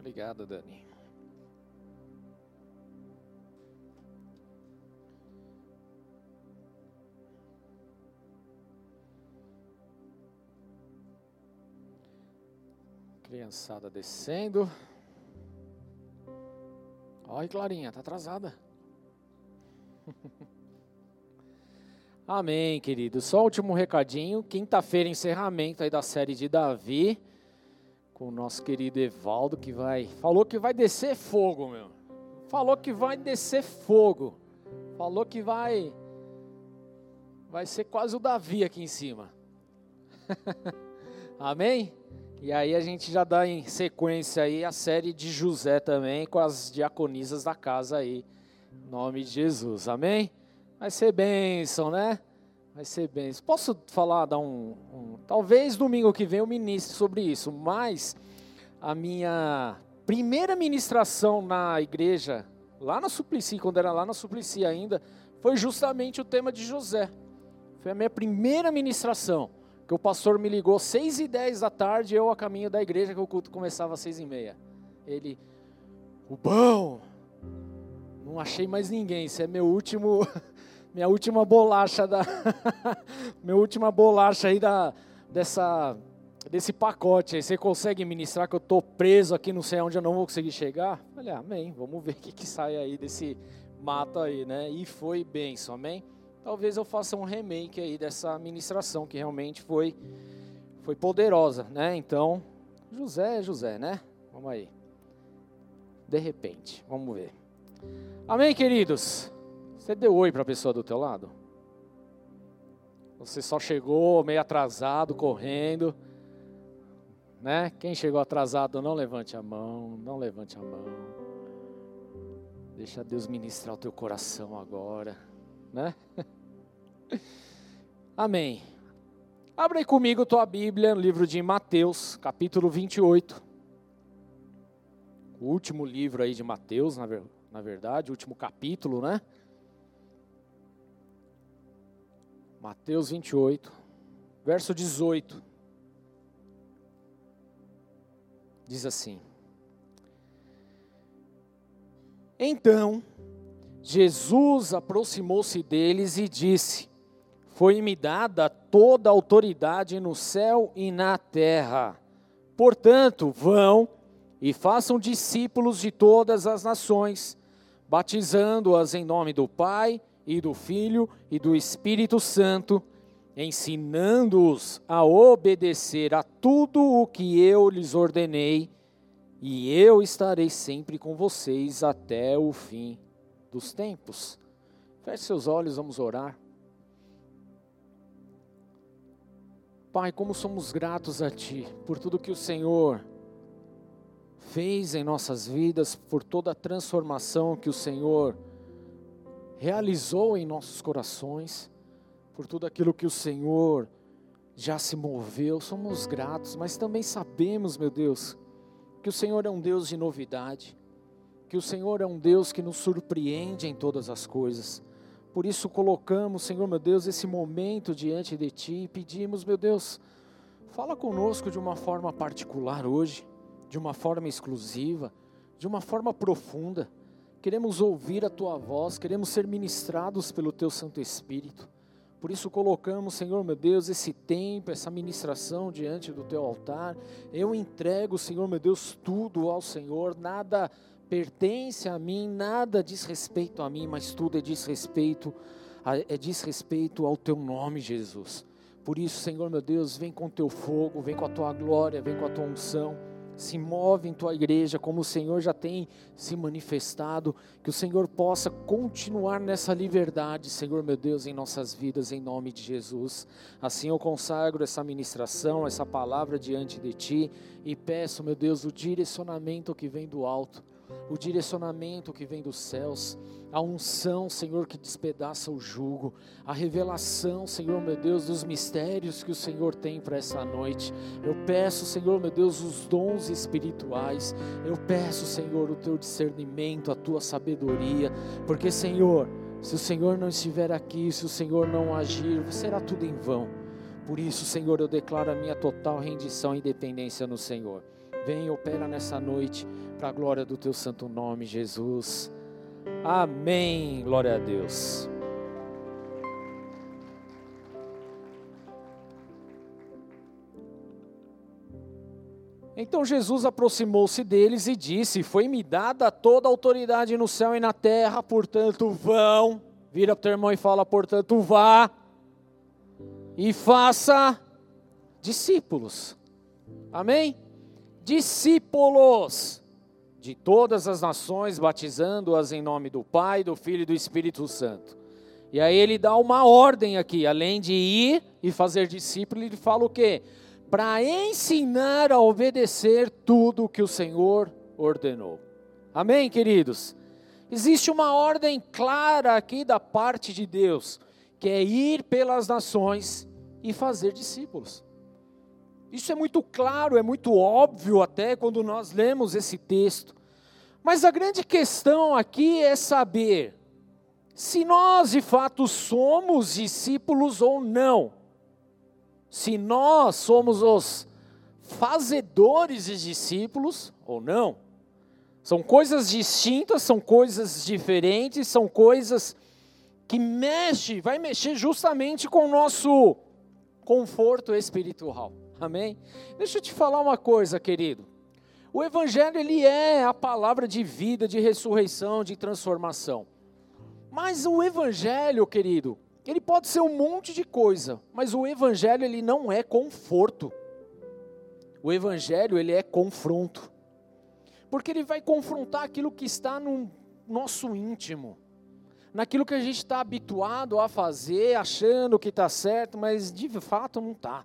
Obrigado, Dani. Criançada descendo. Olha, Clarinha, tá atrasada. Amém, querido. Só último recadinho. Quinta-feira, encerramento aí da série de Davi. Com o nosso querido Evaldo, que vai. Falou que vai descer fogo, meu. Falou que vai descer fogo. Falou que vai. Vai ser quase o Davi aqui em cima. Amém? E aí a gente já dá em sequência aí a série de José também, com as diaconisas da casa aí. Em nome de Jesus, amém? Vai ser bênção, né? Vai ser bênção. Posso falar, dar um, um, Talvez domingo que vem eu ministre sobre isso, mas a minha primeira ministração na igreja, lá na Suplicy, quando era lá na Suplicy ainda, foi justamente o tema de José. Foi a minha primeira ministração que o pastor me ligou seis e dez da tarde, eu a caminho da igreja, que o culto começava às seis e meia. Ele, o bom, não achei mais ninguém, isso é meu último, minha última bolacha da, minha última bolacha aí da, dessa, desse pacote aí, você consegue ministrar que eu estou preso aqui, não sei aonde eu não vou conseguir chegar? Falei, amém, vamos ver o que, que sai aí desse mato aí, né? E foi benção, amém? talvez eu faça um remake aí dessa ministração que realmente foi foi poderosa, né? Então, José é José, né? Vamos aí. De repente, vamos ver. Amém, queridos. Você deu oi para a pessoa do teu lado? Você só chegou meio atrasado, correndo, né? Quem chegou atrasado, não levante a mão, não levante a mão. Deixa Deus ministrar o teu coração agora né? Amém. Abra aí comigo tua Bíblia no livro de Mateus, capítulo 28. O último livro aí de Mateus, na verdade, o último capítulo, né? Mateus 28, verso 18. Diz assim: Então Jesus aproximou-se deles e disse: Foi-me dada toda a autoridade no céu e na terra. Portanto, vão e façam discípulos de todas as nações, batizando-as em nome do Pai e do Filho e do Espírito Santo, ensinando-os a obedecer a tudo o que eu lhes ordenei, e eu estarei sempre com vocês até o fim dos tempos. Feche seus olhos, vamos orar. Pai, como somos gratos a Ti por tudo que o Senhor fez em nossas vidas, por toda a transformação que o Senhor realizou em nossos corações, por tudo aquilo que o Senhor já se moveu. Somos gratos, mas também sabemos, meu Deus, que o Senhor é um Deus de novidade que o Senhor é um Deus que nos surpreende em todas as coisas. Por isso colocamos, Senhor meu Deus, esse momento diante de Ti e pedimos, meu Deus, fala conosco de uma forma particular hoje, de uma forma exclusiva, de uma forma profunda. Queremos ouvir a Tua voz, queremos ser ministrados pelo Teu Santo Espírito. Por isso colocamos, Senhor meu Deus, esse tempo, essa ministração diante do Teu altar. Eu entrego, Senhor meu Deus, tudo ao Senhor, nada pertence a mim, nada diz respeito a mim, mas tudo é diz respeito, é diz respeito ao teu nome, Jesus. Por isso, Senhor meu Deus, vem com teu fogo, vem com a tua glória, vem com a tua unção. Se move em tua igreja como o Senhor já tem se manifestado, que o Senhor possa continuar nessa liberdade, Senhor meu Deus, em nossas vidas, em nome de Jesus. Assim eu consagro essa ministração, essa palavra diante de ti e peço, meu Deus, o direcionamento que vem do alto o direcionamento que vem dos céus, a unção, Senhor, que despedaça o jugo, a revelação, Senhor, meu Deus, dos mistérios que o Senhor tem para essa noite. Eu peço, Senhor, meu Deus, os dons espirituais. Eu peço, Senhor, o teu discernimento, a tua sabedoria, porque, Senhor, se o Senhor não estiver aqui, se o Senhor não agir, será tudo em vão. Por isso, Senhor, eu declaro a minha total rendição e dependência no Senhor. Vem e opera nessa noite para a glória do teu santo nome, Jesus. Amém. Glória a Deus. Então Jesus aproximou-se deles e disse: Foi-me dada toda a autoridade no céu e na terra, portanto vão. Vira para o teu irmão e fala: Portanto, vá e faça discípulos. Amém? Discípulos de todas as nações, batizando-as em nome do Pai, do Filho e do Espírito Santo. E aí ele dá uma ordem aqui, além de ir e fazer discípulo, ele fala o quê? Para ensinar a obedecer tudo o que o Senhor ordenou. Amém, queridos? Existe uma ordem clara aqui da parte de Deus, que é ir pelas nações e fazer discípulos. Isso é muito claro, é muito óbvio até quando nós lemos esse texto. Mas a grande questão aqui é saber se nós de fato somos discípulos ou não. Se nós somos os fazedores de discípulos ou não. São coisas distintas, são coisas diferentes, são coisas que mexe, vai mexer justamente com o nosso conforto espiritual. Amém? Deixa eu te falar uma coisa, querido. O evangelho ele é a palavra de vida, de ressurreição, de transformação. Mas o evangelho, querido, ele pode ser um monte de coisa, mas o evangelho ele não é conforto. O evangelho ele é confronto. Porque ele vai confrontar aquilo que está no nosso íntimo naquilo que a gente está habituado a fazer, achando que está certo, mas de fato não está.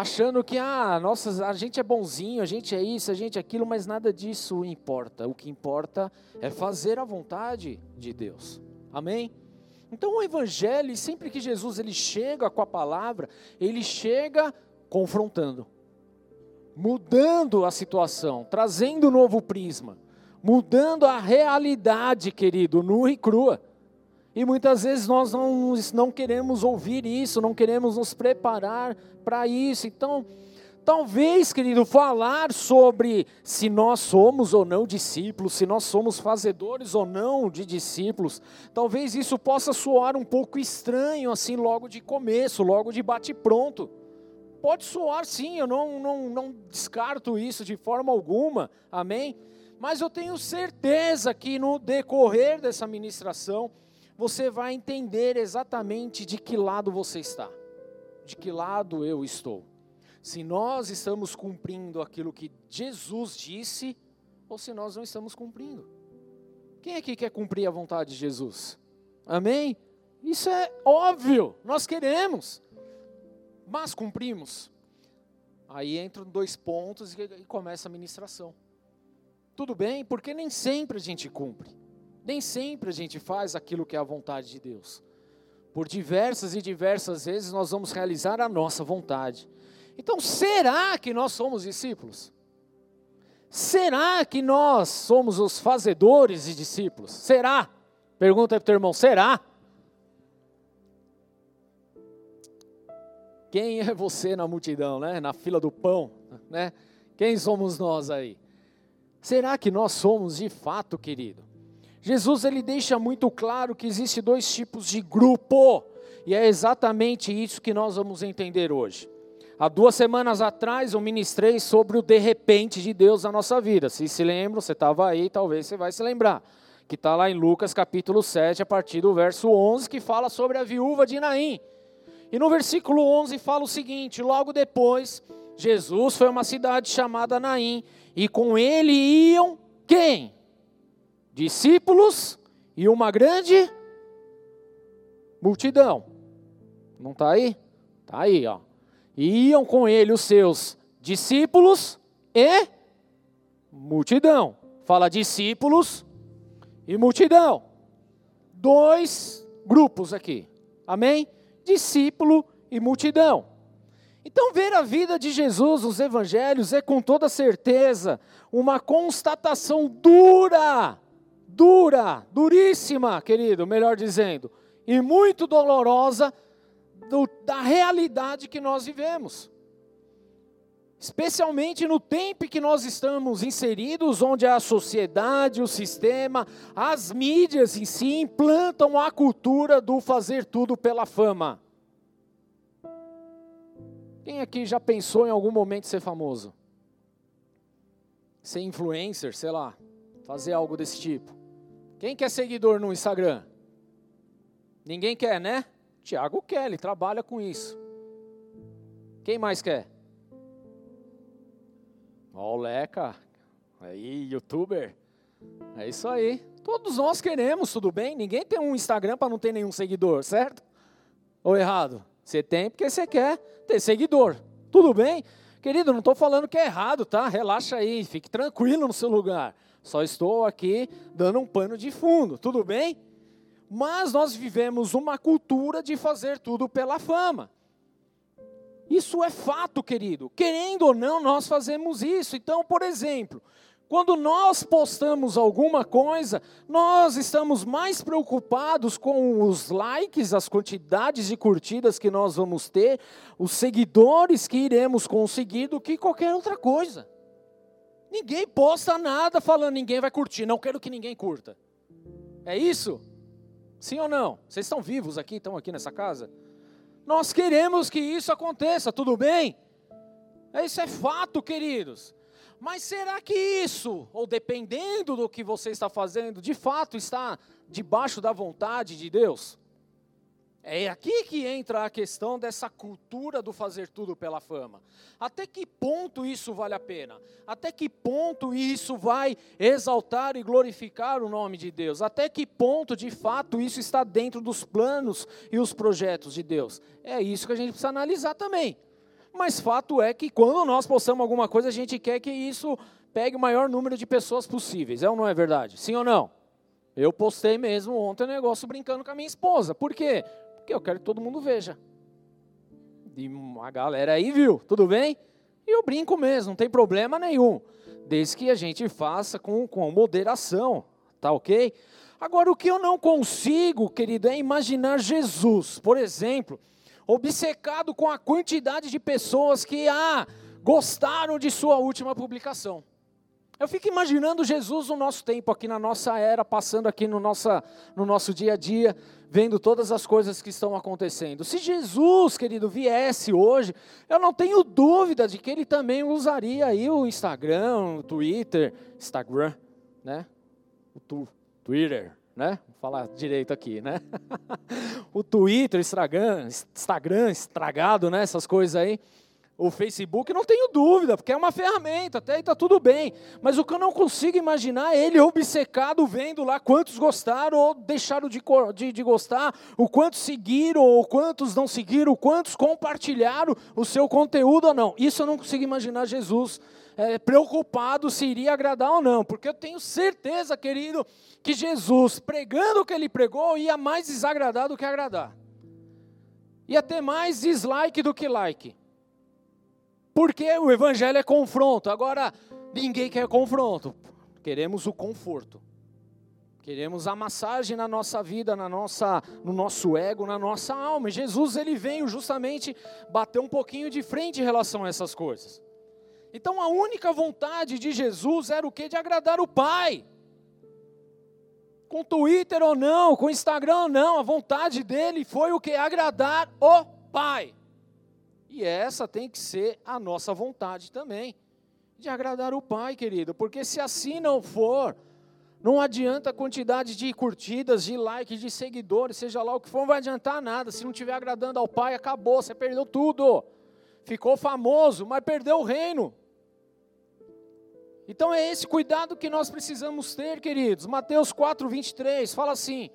Achando que ah, nossa, a gente é bonzinho, a gente é isso, a gente é aquilo, mas nada disso importa. O que importa é fazer a vontade de Deus. Amém? Então o evangelho, sempre que Jesus ele chega com a palavra, ele chega confrontando, mudando a situação, trazendo um novo prisma mudando a realidade, querido, nua e crua. E muitas vezes nós não, não queremos ouvir isso, não queremos nos preparar para isso. Então, talvez, querido, falar sobre se nós somos ou não discípulos, se nós somos fazedores ou não de discípulos, talvez isso possa soar um pouco estranho, assim, logo de começo, logo de bate-pronto. Pode soar sim, eu não, não, não descarto isso de forma alguma, amém? Mas eu tenho certeza que no decorrer dessa ministração, você vai entender exatamente de que lado você está, de que lado eu estou. Se nós estamos cumprindo aquilo que Jesus disse, ou se nós não estamos cumprindo. Quem aqui quer cumprir a vontade de Jesus? Amém? Isso é óbvio, nós queremos, mas cumprimos. Aí entram dois pontos e começa a ministração. Tudo bem, porque nem sempre a gente cumpre. Nem sempre a gente faz aquilo que é a vontade de Deus. Por diversas e diversas vezes nós vamos realizar a nossa vontade. Então, será que nós somos discípulos? Será que nós somos os fazedores de discípulos? Será? Pergunta para o teu irmão: será? Quem é você na multidão, né? Na fila do pão, né? Quem somos nós aí? Será que nós somos de fato, querido? Jesus ele deixa muito claro que existe dois tipos de grupo, e é exatamente isso que nós vamos entender hoje. Há duas semanas atrás eu ministrei sobre o de repente de Deus na nossa vida. Se se lembra, você estava aí, talvez você vai se lembrar. Que está lá em Lucas capítulo 7, a partir do verso 11, que fala sobre a viúva de Naim. E no versículo 11 fala o seguinte: logo depois, Jesus foi a uma cidade chamada Naim, e com ele iam quem? Discípulos e uma grande multidão. Não está aí? Está aí, ó. E iam com ele os seus discípulos e multidão. Fala discípulos e multidão. Dois grupos aqui. Amém? Discípulo e multidão. Então, ver a vida de Jesus nos evangelhos é com toda certeza uma constatação dura, dura, duríssima, querido, melhor dizendo, e muito dolorosa do, da realidade que nós vivemos. Especialmente no tempo que nós estamos inseridos, onde a sociedade, o sistema, as mídias em si implantam a cultura do fazer tudo pela fama. Quem aqui já pensou em algum momento ser famoso? Ser influencer, sei lá, fazer algo desse tipo. Quem quer seguidor no Instagram? Ninguém quer, né? Tiago quer, ele trabalha com isso. Quem mais quer? Ó, aí, youtuber. É isso aí. Todos nós queremos, tudo bem? Ninguém tem um Instagram para não ter nenhum seguidor, certo? Ou errado? Você tem porque você quer ter seguidor. Tudo bem? Querido, não estou falando que é errado, tá? Relaxa aí, fique tranquilo no seu lugar. Só estou aqui dando um pano de fundo, tudo bem? Mas nós vivemos uma cultura de fazer tudo pela fama. Isso é fato, querido. Querendo ou não, nós fazemos isso. Então, por exemplo, quando nós postamos alguma coisa, nós estamos mais preocupados com os likes, as quantidades de curtidas que nós vamos ter, os seguidores que iremos conseguir, do que qualquer outra coisa. Ninguém posta nada falando ninguém vai curtir, não quero que ninguém curta. É isso? Sim ou não? Vocês estão vivos aqui, estão aqui nessa casa? Nós queremos que isso aconteça, tudo bem? Isso é fato, queridos. Mas será que isso, ou dependendo do que você está fazendo, de fato está debaixo da vontade de Deus? É aqui que entra a questão dessa cultura do fazer tudo pela fama. Até que ponto isso vale a pena? Até que ponto isso vai exaltar e glorificar o nome de Deus? Até que ponto, de fato, isso está dentro dos planos e os projetos de Deus? É isso que a gente precisa analisar também. Mas fato é que quando nós postamos alguma coisa, a gente quer que isso pegue o maior número de pessoas possíveis. É ou não é verdade? Sim ou não? Eu postei mesmo ontem um negócio brincando com a minha esposa. Por quê? Porque eu quero que todo mundo veja. E a galera aí viu, tudo bem? E eu brinco mesmo, não tem problema nenhum. Desde que a gente faça com, com moderação, tá ok? Agora, o que eu não consigo, querido, é imaginar Jesus, por exemplo, obcecado com a quantidade de pessoas que ah, gostaram de sua última publicação. Eu fico imaginando Jesus no nosso tempo, aqui na nossa era, passando aqui no, nossa, no nosso dia a dia, vendo todas as coisas que estão acontecendo. Se Jesus, querido, viesse hoje, eu não tenho dúvida de que ele também usaria aí o Instagram, o Twitter, Instagram, né? O tu, Twitter, né? Vou falar direito aqui, né? o Twitter, Instagram, Instagram estragado, né? Essas coisas aí o Facebook, não tenho dúvida, porque é uma ferramenta, até aí está tudo bem. Mas o que eu não consigo imaginar é ele obcecado vendo lá quantos gostaram ou deixaram de, de, de gostar, o quantos seguiram ou quantos não seguiram, quantos compartilharam o seu conteúdo ou não. Isso eu não consigo imaginar Jesus é, preocupado se iria agradar ou não, porque eu tenho certeza, querido, que Jesus, pregando o que ele pregou, ia mais desagradar do que agradar. Ia ter mais dislike do que like. Porque o evangelho é confronto. Agora, ninguém quer confronto. Queremos o conforto. Queremos a massagem na nossa vida, na nossa, no nosso ego, na nossa alma. E Jesus ele veio justamente bater um pouquinho de frente em relação a essas coisas. Então a única vontade de Jesus era o que? De agradar o Pai. Com Twitter ou não, com Instagram ou não, a vontade dele foi o que? Agradar o Pai. E essa tem que ser a nossa vontade também, de agradar o Pai, querido, porque se assim não for, não adianta a quantidade de curtidas, de likes, de seguidores, seja lá o que for, não vai adiantar nada. Se não estiver agradando ao Pai, acabou, você perdeu tudo. Ficou famoso, mas perdeu o reino. Então é esse cuidado que nós precisamos ter, queridos. Mateus 4, 23 fala assim: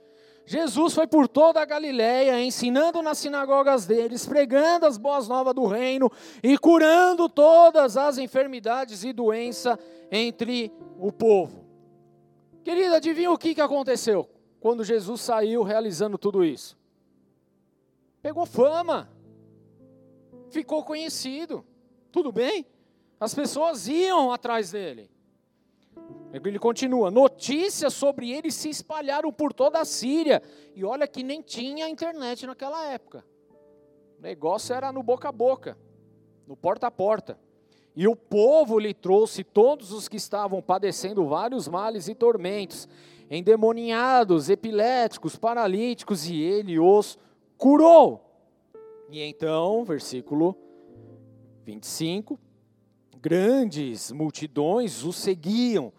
Jesus foi por toda a Galiléia, ensinando nas sinagogas deles, pregando as boas novas do reino e curando todas as enfermidades e doenças entre o povo. Querida, adivinha o que, que aconteceu quando Jesus saiu realizando tudo isso? Pegou fama, ficou conhecido, tudo bem? As pessoas iam atrás dele. Ele continua: notícias sobre ele se espalharam por toda a Síria. E olha que nem tinha internet naquela época. O negócio era no boca a boca, no porta a porta. E o povo lhe trouxe todos os que estavam padecendo vários males e tormentos, endemoniados, epiléticos, paralíticos, e ele os curou. E então, versículo 25, grandes multidões o seguiam,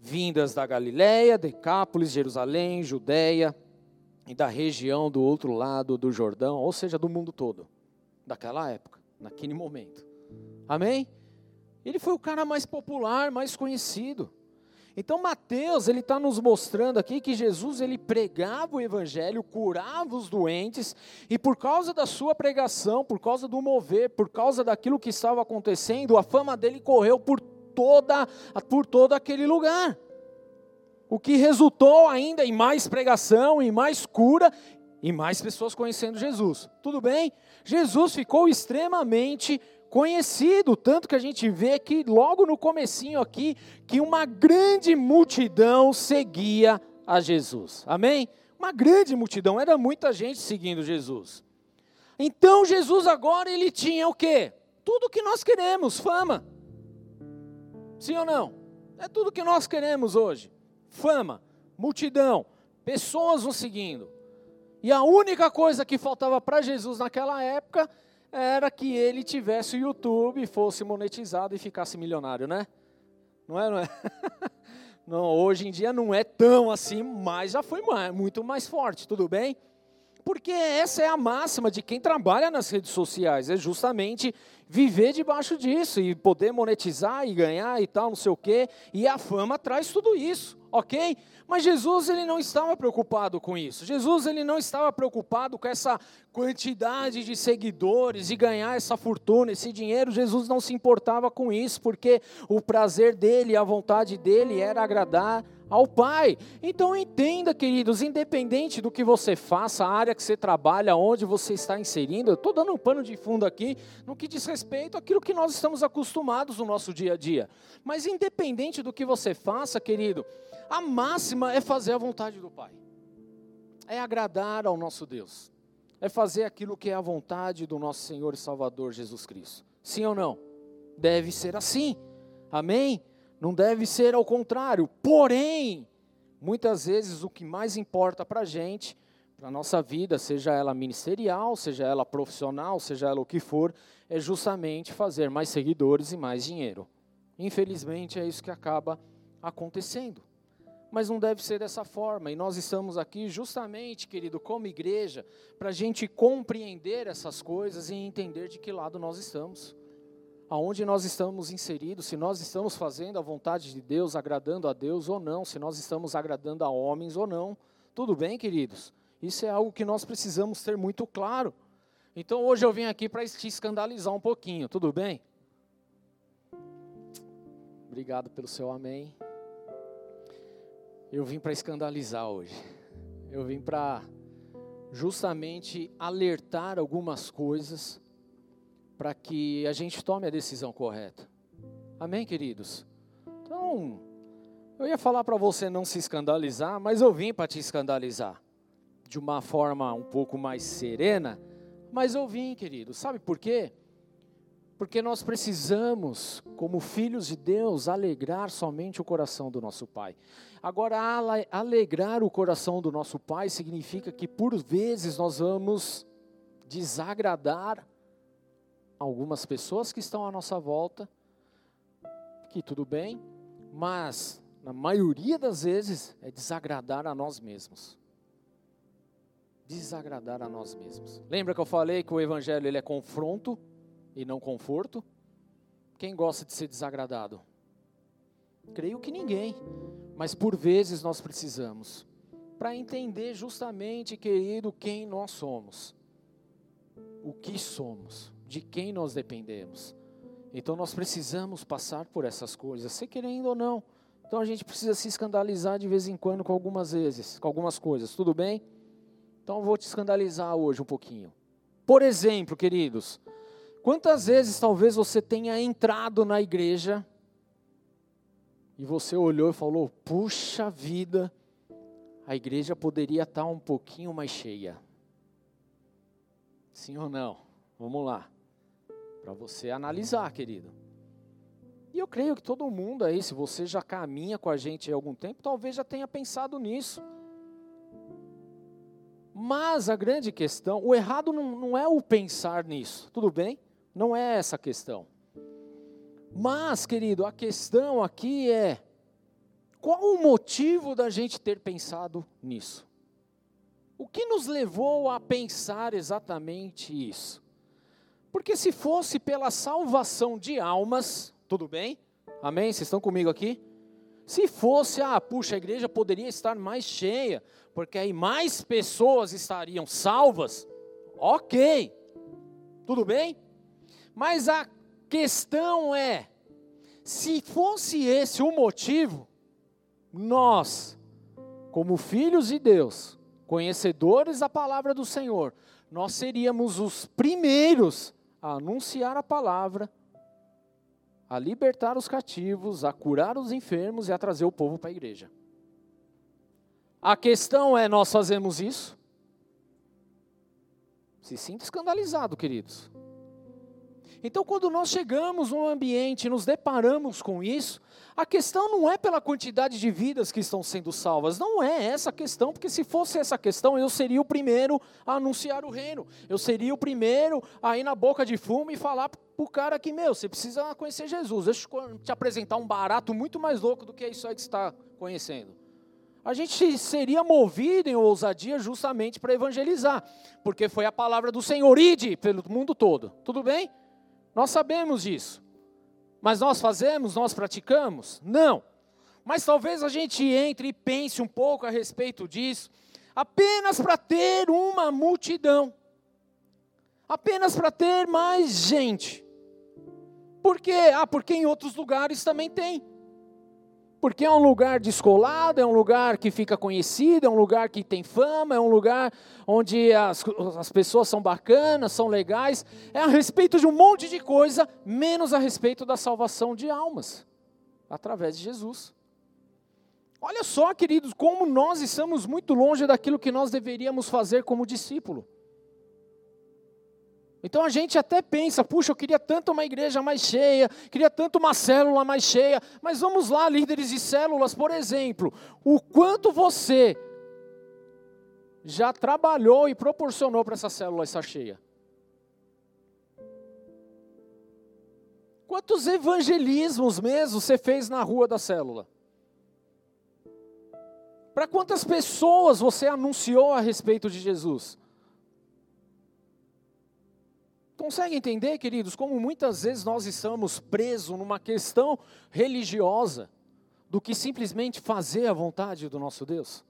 vindas da Galiléia, Decápolis, Jerusalém, Judéia e da região do outro lado do Jordão, ou seja, do mundo todo, daquela época, naquele momento. Amém? Ele foi o cara mais popular, mais conhecido. Então Mateus ele está nos mostrando aqui que Jesus ele pregava o evangelho, curava os doentes e por causa da sua pregação, por causa do mover, por causa daquilo que estava acontecendo, a fama dele correu por toda por todo aquele lugar. O que resultou ainda em mais pregação, em mais cura e mais pessoas conhecendo Jesus. Tudo bem? Jesus ficou extremamente conhecido, tanto que a gente vê que logo no comecinho aqui que uma grande multidão seguia a Jesus. Amém? Uma grande multidão, era muita gente seguindo Jesus. Então Jesus agora ele tinha o quê? Tudo que nós queremos, fama. Sim ou não? É tudo que nós queremos hoje. Fama, multidão, pessoas o seguindo. E a única coisa que faltava para Jesus naquela época era que ele tivesse o YouTube, fosse monetizado e ficasse milionário, né? Não é, não é? Não, hoje em dia não é tão assim, mas já foi muito mais forte, tudo bem? Porque essa é a máxima de quem trabalha nas redes sociais, é justamente viver debaixo disso e poder monetizar e ganhar e tal, não sei o quê, e a fama traz tudo isso, ok? Mas Jesus ele não estava preocupado com isso. Jesus ele não estava preocupado com essa quantidade de seguidores e ganhar essa fortuna, esse dinheiro. Jesus não se importava com isso, porque o prazer dele, a vontade dele era agradar ao Pai. Então entenda, queridos, independente do que você faça, a área que você trabalha, onde você está inserindo, eu estou dando um pano de fundo aqui no que diz respeito àquilo que nós estamos acostumados no nosso dia a dia. Mas independente do que você faça, querido, a máxima é fazer a vontade do Pai, é agradar ao nosso Deus, é fazer aquilo que é a vontade do nosso Senhor e Salvador Jesus Cristo. Sim ou não? Deve ser assim, amém? Não deve ser ao contrário. Porém, muitas vezes o que mais importa para a gente, para a nossa vida, seja ela ministerial, seja ela profissional, seja ela o que for, é justamente fazer mais seguidores e mais dinheiro. Infelizmente, é isso que acaba acontecendo mas não deve ser dessa forma. E nós estamos aqui justamente, querido, como igreja, para a gente compreender essas coisas e entender de que lado nós estamos. Aonde nós estamos inseridos, se nós estamos fazendo a vontade de Deus, agradando a Deus ou não, se nós estamos agradando a homens ou não. Tudo bem, queridos? Isso é algo que nós precisamos ter muito claro. Então hoje eu vim aqui para te escandalizar um pouquinho, tudo bem? Obrigado pelo seu amém. Eu vim para escandalizar hoje. Eu vim para justamente alertar algumas coisas para que a gente tome a decisão correta. Amém, queridos? Então, eu ia falar para você não se escandalizar, mas eu vim para te escandalizar de uma forma um pouco mais serena, mas eu vim, querido. Sabe por quê? Porque nós precisamos, como filhos de Deus, alegrar somente o coração do nosso Pai. Agora, alegrar o coração do nosso Pai significa que por vezes nós vamos desagradar algumas pessoas que estão à nossa volta, que tudo bem, mas na maioria das vezes é desagradar a nós mesmos. Desagradar a nós mesmos. Lembra que eu falei que o evangelho ele é confronto e não conforto? Quem gosta de ser desagradado? Creio que ninguém. Mas por vezes nós precisamos, para entender justamente, querido, quem nós somos, o que somos, de quem nós dependemos. Então nós precisamos passar por essas coisas, se querendo ou não. Então a gente precisa se escandalizar de vez em quando com algumas vezes, com algumas coisas, tudo bem? Então eu vou te escandalizar hoje um pouquinho. Por exemplo, queridos, quantas vezes talvez você tenha entrado na igreja e você olhou e falou: puxa vida, a igreja poderia estar um pouquinho mais cheia. Sim ou não? Vamos lá. Para você analisar, querido. E eu creio que todo mundo aí, se você já caminha com a gente há algum tempo, talvez já tenha pensado nisso. Mas a grande questão, o errado não, não é o pensar nisso, tudo bem? Não é essa a questão. Mas, querido, a questão aqui é: qual o motivo da gente ter pensado nisso? O que nos levou a pensar exatamente isso? Porque se fosse pela salvação de almas, tudo bem? Amém? Vocês estão comigo aqui? Se fosse, ah, puxa, a igreja poderia estar mais cheia, porque aí mais pessoas estariam salvas, ok, tudo bem? Mas a questão é: se fosse esse o motivo, nós, como filhos de Deus, conhecedores da palavra do Senhor, nós seríamos os primeiros a anunciar a palavra, a libertar os cativos, a curar os enfermos e a trazer o povo para a igreja. A questão é: nós fazemos isso? Se sinta escandalizado, queridos. Então, quando nós chegamos num ambiente e nos deparamos com isso, a questão não é pela quantidade de vidas que estão sendo salvas, não é essa a questão, porque se fosse essa questão, eu seria o primeiro a anunciar o reino, eu seria o primeiro a ir na boca de fumo e falar para o cara que, meu, você precisa conhecer Jesus, deixa eu te apresentar um barato muito mais louco do que isso aí que você está conhecendo. A gente seria movido em ousadia justamente para evangelizar, porque foi a palavra do Senhor, ide pelo mundo todo, tudo bem? Nós sabemos disso. Mas nós fazemos, nós praticamos? Não. Mas talvez a gente entre e pense um pouco a respeito disso, apenas para ter uma multidão, apenas para ter mais gente. Por quê? Ah, porque em outros lugares também tem porque é um lugar descolado, é um lugar que fica conhecido, é um lugar que tem fama, é um lugar onde as, as pessoas são bacanas, são legais. É a respeito de um monte de coisa, menos a respeito da salvação de almas, através de Jesus. Olha só, queridos, como nós estamos muito longe daquilo que nós deveríamos fazer como discípulo. Então a gente até pensa, puxa, eu queria tanto uma igreja mais cheia, queria tanto uma célula mais cheia, mas vamos lá, líderes de células, por exemplo, o quanto você já trabalhou e proporcionou para essa célula estar cheia? Quantos evangelismos mesmo você fez na rua da célula? Para quantas pessoas você anunciou a respeito de Jesus? Consegue entender, queridos, como muitas vezes nós estamos presos numa questão religiosa do que simplesmente fazer a vontade do nosso Deus?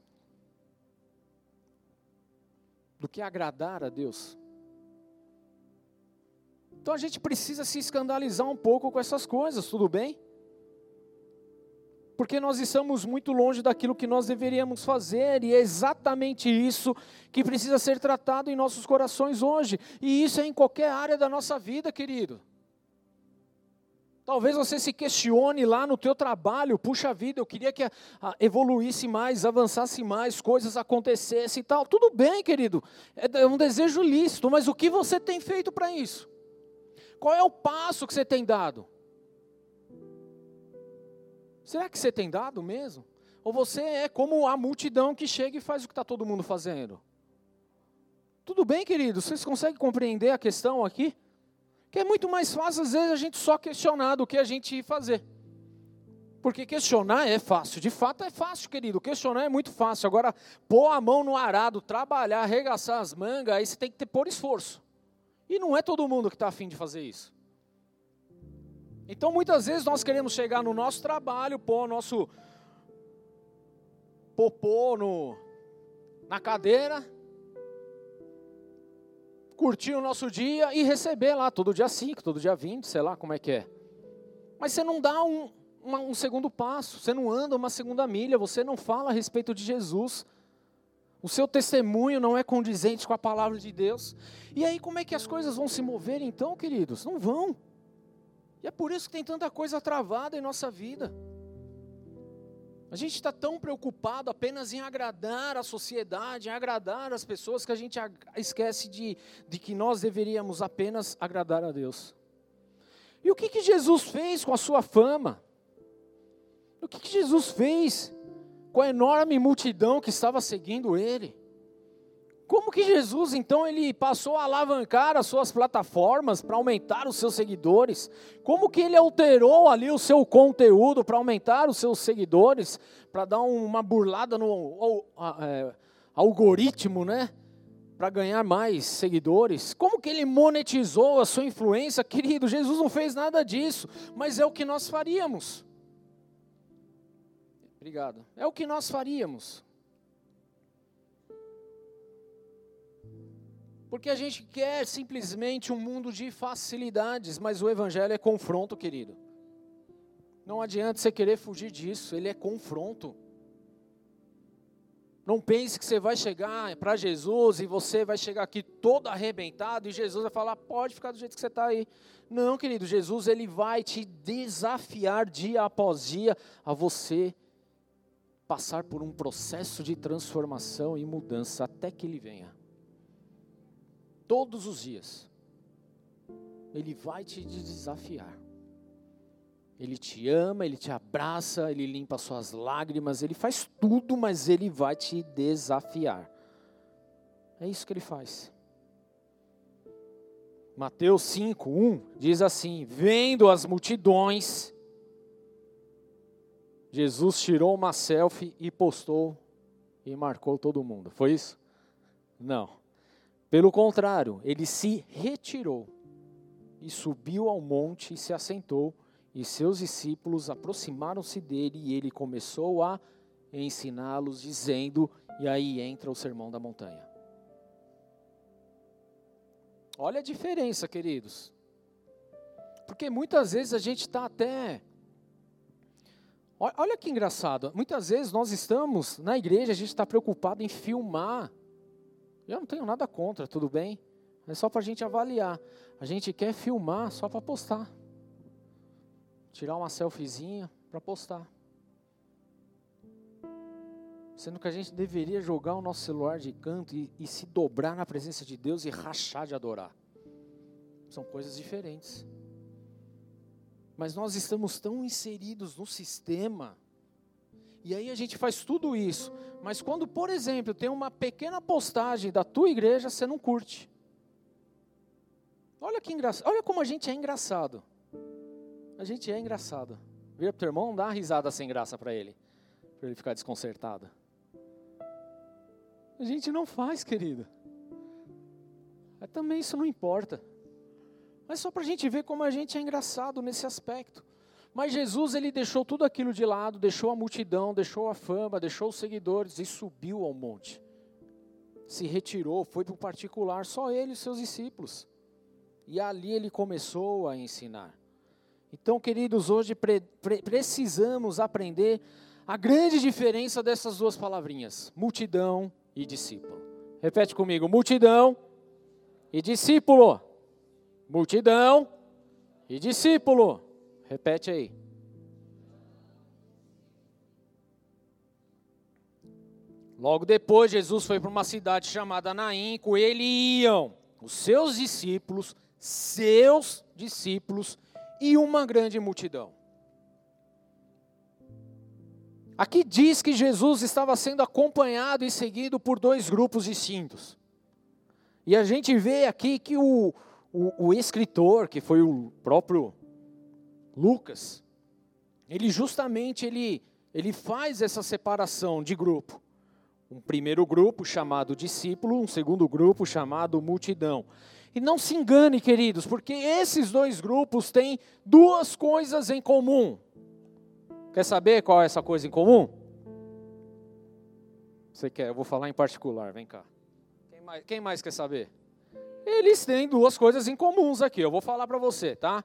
Do que agradar a Deus? Então a gente precisa se escandalizar um pouco com essas coisas, tudo bem? Porque nós estamos muito longe daquilo que nós deveríamos fazer, e é exatamente isso que precisa ser tratado em nossos corações hoje, e isso é em qualquer área da nossa vida, querido. Talvez você se questione lá no teu trabalho, puxa vida, eu queria que evoluísse mais, avançasse mais, coisas acontecessem e tal. Tudo bem, querido, é, é um desejo lícito, mas o que você tem feito para isso? Qual é o passo que você tem dado? Será que você tem dado mesmo? Ou você é como a multidão que chega e faz o que está todo mundo fazendo? Tudo bem, queridos? Vocês conseguem compreender a questão aqui? Que é muito mais fácil, às vezes, a gente só questionar do que a gente fazer. Porque questionar é fácil, de fato é fácil, querido. Questionar é muito fácil. Agora, pôr a mão no arado, trabalhar, arregaçar as mangas, aí você tem que ter, pôr esforço. E não é todo mundo que está afim de fazer isso. Então muitas vezes nós queremos chegar no nosso trabalho, pôr o nosso popô no, na cadeira, curtir o nosso dia e receber lá todo dia 5, todo dia 20, sei lá como é que é. Mas você não dá um, uma, um segundo passo, você não anda uma segunda milha, você não fala a respeito de Jesus. O seu testemunho não é condizente com a palavra de Deus. E aí, como é que as coisas vão se mover então, queridos? Não vão. E é por isso que tem tanta coisa travada em nossa vida. A gente está tão preocupado apenas em agradar a sociedade, em agradar as pessoas, que a gente esquece de, de que nós deveríamos apenas agradar a Deus. E o que, que Jesus fez com a sua fama? O que, que Jesus fez com a enorme multidão que estava seguindo ele? Como que Jesus, então, ele passou a alavancar as suas plataformas para aumentar os seus seguidores? Como que ele alterou ali o seu conteúdo para aumentar os seus seguidores? Para dar uma burlada no é, algoritmo, né? Para ganhar mais seguidores? Como que ele monetizou a sua influência? Querido, Jesus não fez nada disso, mas é o que nós faríamos. Obrigado. É o que nós faríamos. Porque a gente quer simplesmente um mundo de facilidades, mas o Evangelho é confronto, querido. Não adianta você querer fugir disso, ele é confronto. Não pense que você vai chegar para Jesus e você vai chegar aqui todo arrebentado e Jesus vai falar, pode ficar do jeito que você está aí. Não, querido, Jesus ele vai te desafiar dia após dia a você passar por um processo de transformação e mudança até que ele venha todos os dias. Ele vai te desafiar. Ele te ama, ele te abraça, ele limpa suas lágrimas, ele faz tudo, mas ele vai te desafiar. É isso que ele faz. Mateus 5, 1 diz assim: Vendo as multidões, Jesus tirou uma selfie e postou e marcou todo mundo. Foi isso? Não. Pelo contrário, ele se retirou e subiu ao monte e se assentou, e seus discípulos aproximaram-se dele e ele começou a ensiná-los, dizendo, e aí entra o sermão da montanha. Olha a diferença, queridos. Porque muitas vezes a gente está até. Olha que engraçado. Muitas vezes nós estamos na igreja, a gente está preocupado em filmar eu não tenho nada contra, tudo bem? É só para a gente avaliar. A gente quer filmar só para postar. Tirar uma selfiezinha para postar. Sendo que a gente deveria jogar o nosso celular de canto e, e se dobrar na presença de Deus e rachar de adorar. São coisas diferentes. Mas nós estamos tão inseridos no sistema e aí a gente faz tudo isso. Mas quando, por exemplo, tem uma pequena postagem da tua igreja, você não curte. Olha que engraçado. Olha como a gente é engraçado. A gente é engraçado. Vira pro teu irmão, dá uma risada sem graça para ele. Para ele ficar desconcertado. A gente não faz, querido. Mas também isso não importa. Mas só para a gente ver como a gente é engraçado nesse aspecto. Mas Jesus ele deixou tudo aquilo de lado, deixou a multidão, deixou a fama, deixou os seguidores e subiu ao monte. Se retirou, foi para o particular, só ele e seus discípulos. E ali ele começou a ensinar. Então, queridos, hoje pre pre precisamos aprender a grande diferença dessas duas palavrinhas: multidão e discípulo. Repete comigo: multidão e discípulo. Multidão e discípulo. Repete aí. Logo depois, Jesus foi para uma cidade chamada Naim, com ele iam os seus discípulos, seus discípulos e uma grande multidão. Aqui diz que Jesus estava sendo acompanhado e seguido por dois grupos distintos. E a gente vê aqui que o, o, o escritor, que foi o próprio Lucas, ele justamente ele, ele faz essa separação de grupo. Um primeiro grupo chamado discípulo, um segundo grupo chamado multidão. E não se engane, queridos, porque esses dois grupos têm duas coisas em comum. Quer saber qual é essa coisa em comum? Você quer? Eu vou falar em particular, vem cá. Quem mais, quem mais quer saber? Eles têm duas coisas em comuns aqui, eu vou falar para você, tá?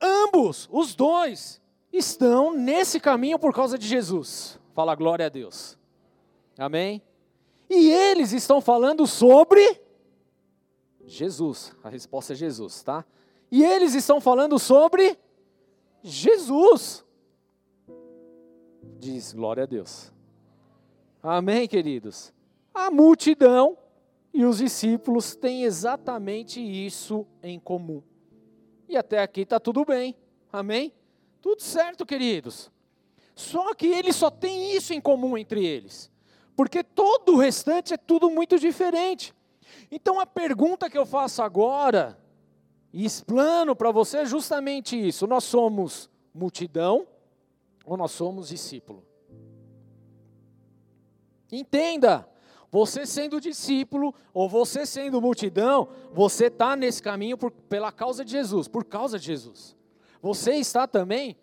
Ambos, os dois, estão nesse caminho por causa de Jesus. Fala glória a Deus. Amém? E eles estão falando sobre Jesus. A resposta é Jesus, tá? E eles estão falando sobre Jesus. Diz glória a Deus. Amém, queridos? A multidão e os discípulos têm exatamente isso em comum E até aqui está tudo bem. Amém? Tudo certo, queridos. Só que eles só têm isso em comum entre eles. Porque todo o restante é tudo muito diferente. Então a pergunta que eu faço agora, e explano para você é justamente isso: nós somos multidão ou nós somos discípulo? Entenda, você sendo discípulo ou você sendo multidão, você está nesse caminho por, pela causa de Jesus, por causa de Jesus. Você está também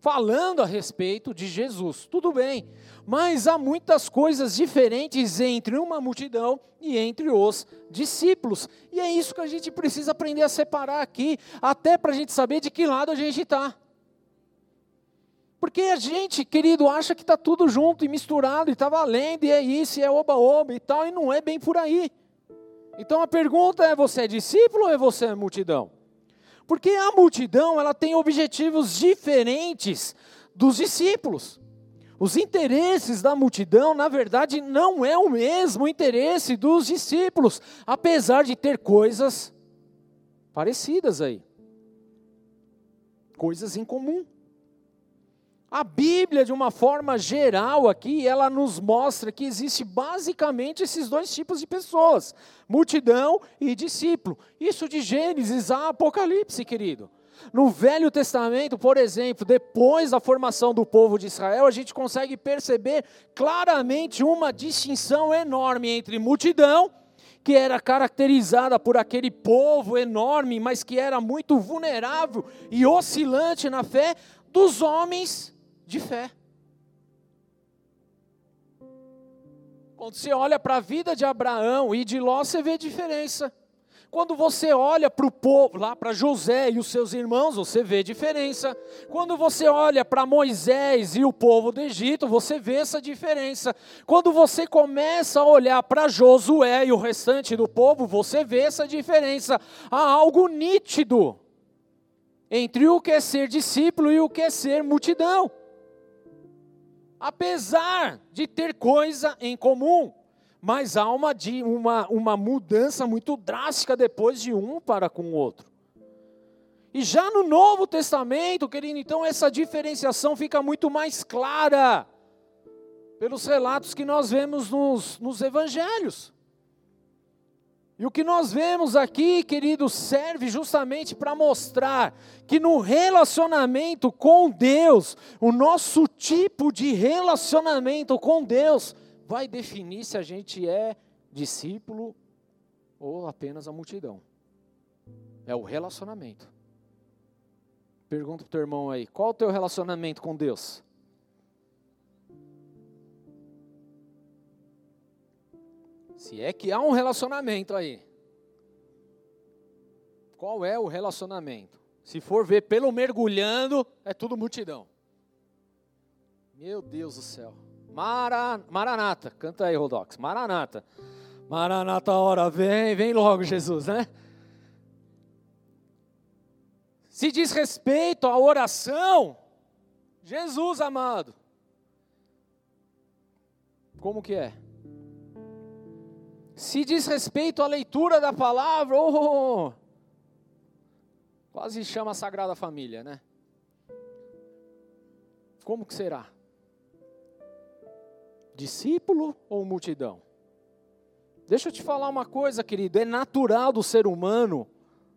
falando a respeito de Jesus, tudo bem, mas há muitas coisas diferentes entre uma multidão e entre os discípulos, e é isso que a gente precisa aprender a separar aqui, até para a gente saber de que lado a gente está. Porque a gente, querido, acha que está tudo junto e misturado e está valendo, e é isso, e é oba-oba e tal, e não é bem por aí. Então a pergunta é: você é discípulo ou é você é multidão? Porque a multidão ela tem objetivos diferentes dos discípulos. Os interesses da multidão, na verdade, não é o mesmo interesse dos discípulos, apesar de ter coisas parecidas aí. Coisas em comum. A Bíblia, de uma forma geral aqui, ela nos mostra que existe basicamente esses dois tipos de pessoas: multidão e discípulo. Isso de Gênesis a Apocalipse, querido. No Velho Testamento, por exemplo, depois da formação do povo de Israel, a gente consegue perceber claramente uma distinção enorme entre multidão, que era caracterizada por aquele povo enorme, mas que era muito vulnerável e oscilante na fé, dos homens de fé. Quando você olha para a vida de Abraão e de Ló, você vê diferença. Quando você olha para o povo, lá para José e os seus irmãos, você vê diferença. Quando você olha para Moisés e o povo do Egito, você vê essa diferença. Quando você começa a olhar para Josué e o restante do povo, você vê essa diferença. Há algo nítido entre o que é ser discípulo e o que é ser multidão apesar de ter coisa em comum, mas há uma, uma, uma mudança muito drástica depois de um para com o outro. E já no Novo Testamento, querido, então essa diferenciação fica muito mais clara pelos relatos que nós vemos nos, nos evangelhos. E o que nós vemos aqui, querido, serve justamente para mostrar que no relacionamento com Deus, o nosso tipo de relacionamento com Deus vai definir se a gente é discípulo ou apenas a multidão. É o relacionamento. Pergunta para o teu irmão aí: qual o teu relacionamento com Deus? Se é que há um relacionamento aí. Qual é o relacionamento? Se for ver pelo mergulhando, é tudo multidão. Meu Deus do céu. Mara, Maranata, canta aí, Rodox. Maranata. Maranata, hora vem, vem logo, Jesus, né? Se diz respeito à oração, Jesus amado. Como que é? Se diz respeito à leitura da palavra, oh, quase chama a Sagrada Família, né? Como que será? Discípulo ou multidão? Deixa eu te falar uma coisa, querido, é natural do ser humano,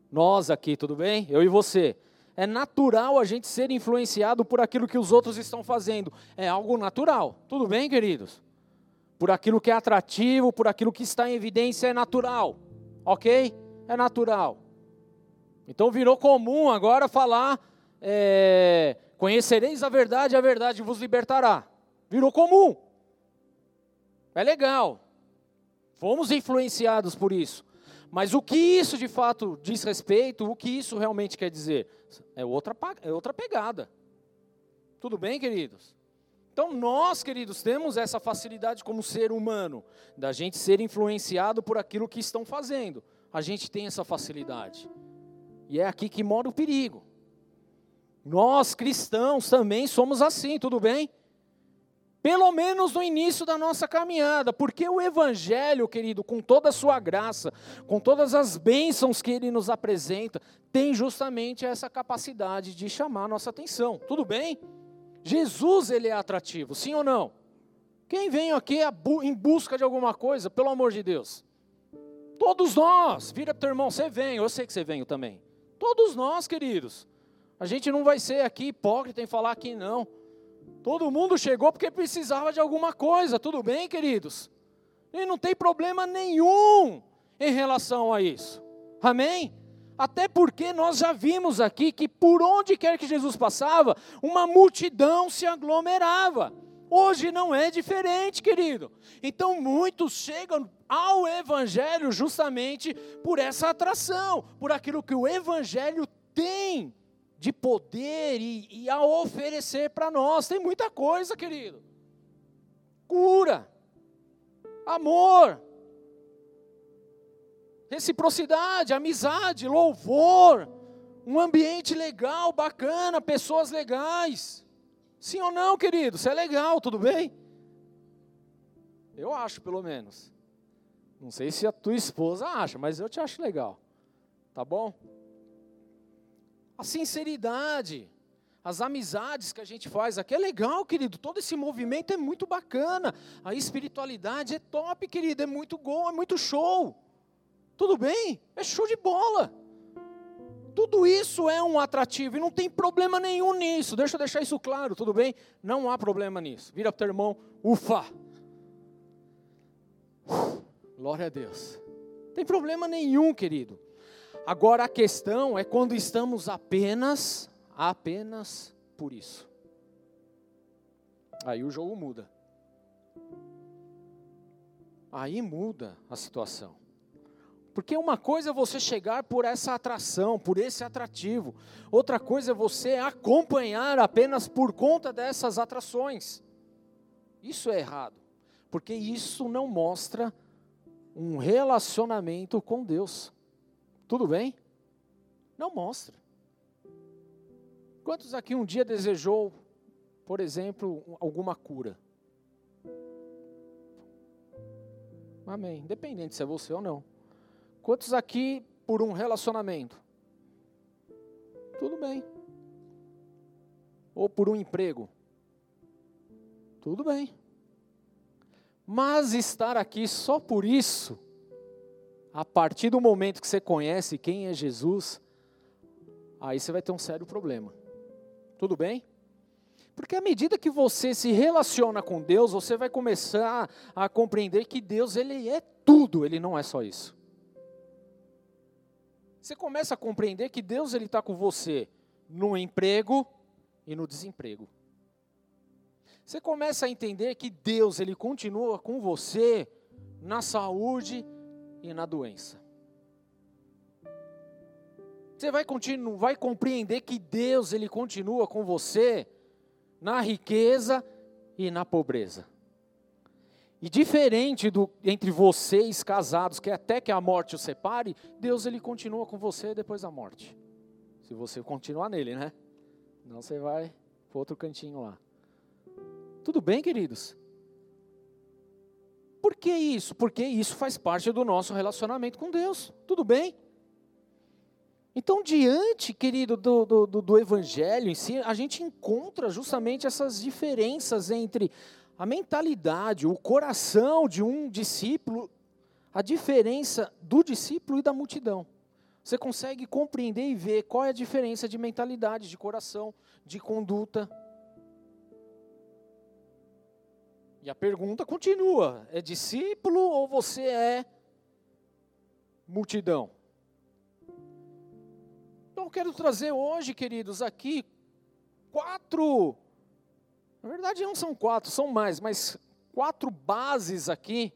nós aqui, tudo bem? Eu e você. É natural a gente ser influenciado por aquilo que os outros estão fazendo. É algo natural. Tudo bem, queridos? Por aquilo que é atrativo, por aquilo que está em evidência, é natural. Ok? É natural. Então virou comum agora falar: é, conhecereis a verdade, a verdade vos libertará. Virou comum. É legal. Fomos influenciados por isso. Mas o que isso de fato diz respeito, o que isso realmente quer dizer? É outra, é outra pegada. Tudo bem, queridos? Então, nós, queridos, temos essa facilidade como ser humano, da gente ser influenciado por aquilo que estão fazendo. A gente tem essa facilidade. E é aqui que mora o perigo. Nós, cristãos, também somos assim, tudo bem? Pelo menos no início da nossa caminhada, porque o Evangelho, querido, com toda a sua graça, com todas as bênçãos que ele nos apresenta, tem justamente essa capacidade de chamar a nossa atenção. Tudo bem? Jesus, ele é atrativo, sim ou não? Quem vem aqui em busca de alguma coisa, pelo amor de Deus? Todos nós. Vira para teu irmão, você vem, eu sei que você vem também. Todos nós, queridos. A gente não vai ser aqui hipócrita em falar que não. Todo mundo chegou porque precisava de alguma coisa, tudo bem, queridos? E não tem problema nenhum em relação a isso. Amém? Até porque nós já vimos aqui que por onde quer que Jesus passava, uma multidão se aglomerava. Hoje não é diferente, querido. Então muitos chegam ao Evangelho justamente por essa atração, por aquilo que o Evangelho tem de poder e, e a oferecer para nós. Tem muita coisa, querido. Cura, amor, reciprocidade, amizade, louvor, um ambiente legal, bacana, pessoas legais. Sim ou não, querido? Isso é legal, tudo bem? Eu acho, pelo menos. Não sei se a tua esposa acha, mas eu te acho legal. Tá bom? a sinceridade, as amizades que a gente faz aqui é legal, querido. Todo esse movimento é muito bacana. A espiritualidade é top, querido. É muito bom, é muito show. Tudo bem? É show de bola. Tudo isso é um atrativo e não tem problema nenhum nisso. Deixa eu deixar isso claro, tudo bem? Não há problema nisso. Vira para o teu irmão, ufa. Glória a Deus. Não tem problema nenhum, querido. Agora a questão é quando estamos apenas, apenas por isso. Aí o jogo muda. Aí muda a situação. Porque uma coisa é você chegar por essa atração, por esse atrativo. Outra coisa é você acompanhar apenas por conta dessas atrações. Isso é errado. Porque isso não mostra um relacionamento com Deus. Tudo bem? Não mostra. Quantos aqui um dia desejou, por exemplo, alguma cura? Amém. Independente se é você ou não. Quantos aqui por um relacionamento? Tudo bem. Ou por um emprego? Tudo bem. Mas estar aqui só por isso a partir do momento que você conhece quem é Jesus, aí você vai ter um sério problema. Tudo bem? Porque à medida que você se relaciona com Deus, você vai começar a compreender que Deus ele é tudo, ele não é só isso. Você começa a compreender que Deus ele está com você no emprego e no desemprego. Você começa a entender que Deus ele continua com você na saúde e na doença. Você vai, continuar, vai compreender que Deus ele continua com você na riqueza e na pobreza. E diferente do entre vocês casados, que até que a morte os separe, Deus ele continua com você depois da morte. Se você continuar nele, né? Não você vai para outro cantinho lá. Tudo bem, queridos? Por que isso? Porque isso faz parte do nosso relacionamento com Deus. Tudo bem? Então, diante, querido, do, do, do, Evangelho em si, a gente encontra justamente essas diferenças entre a mentalidade, o coração de um discípulo, a diferença do discípulo e da multidão. Você consegue compreender e ver qual é a diferença de mentalidade, de coração, de conduta. E a pergunta continua: é discípulo ou você é multidão? Então, eu quero trazer hoje, queridos, aqui quatro, na verdade não são quatro, são mais, mas quatro bases aqui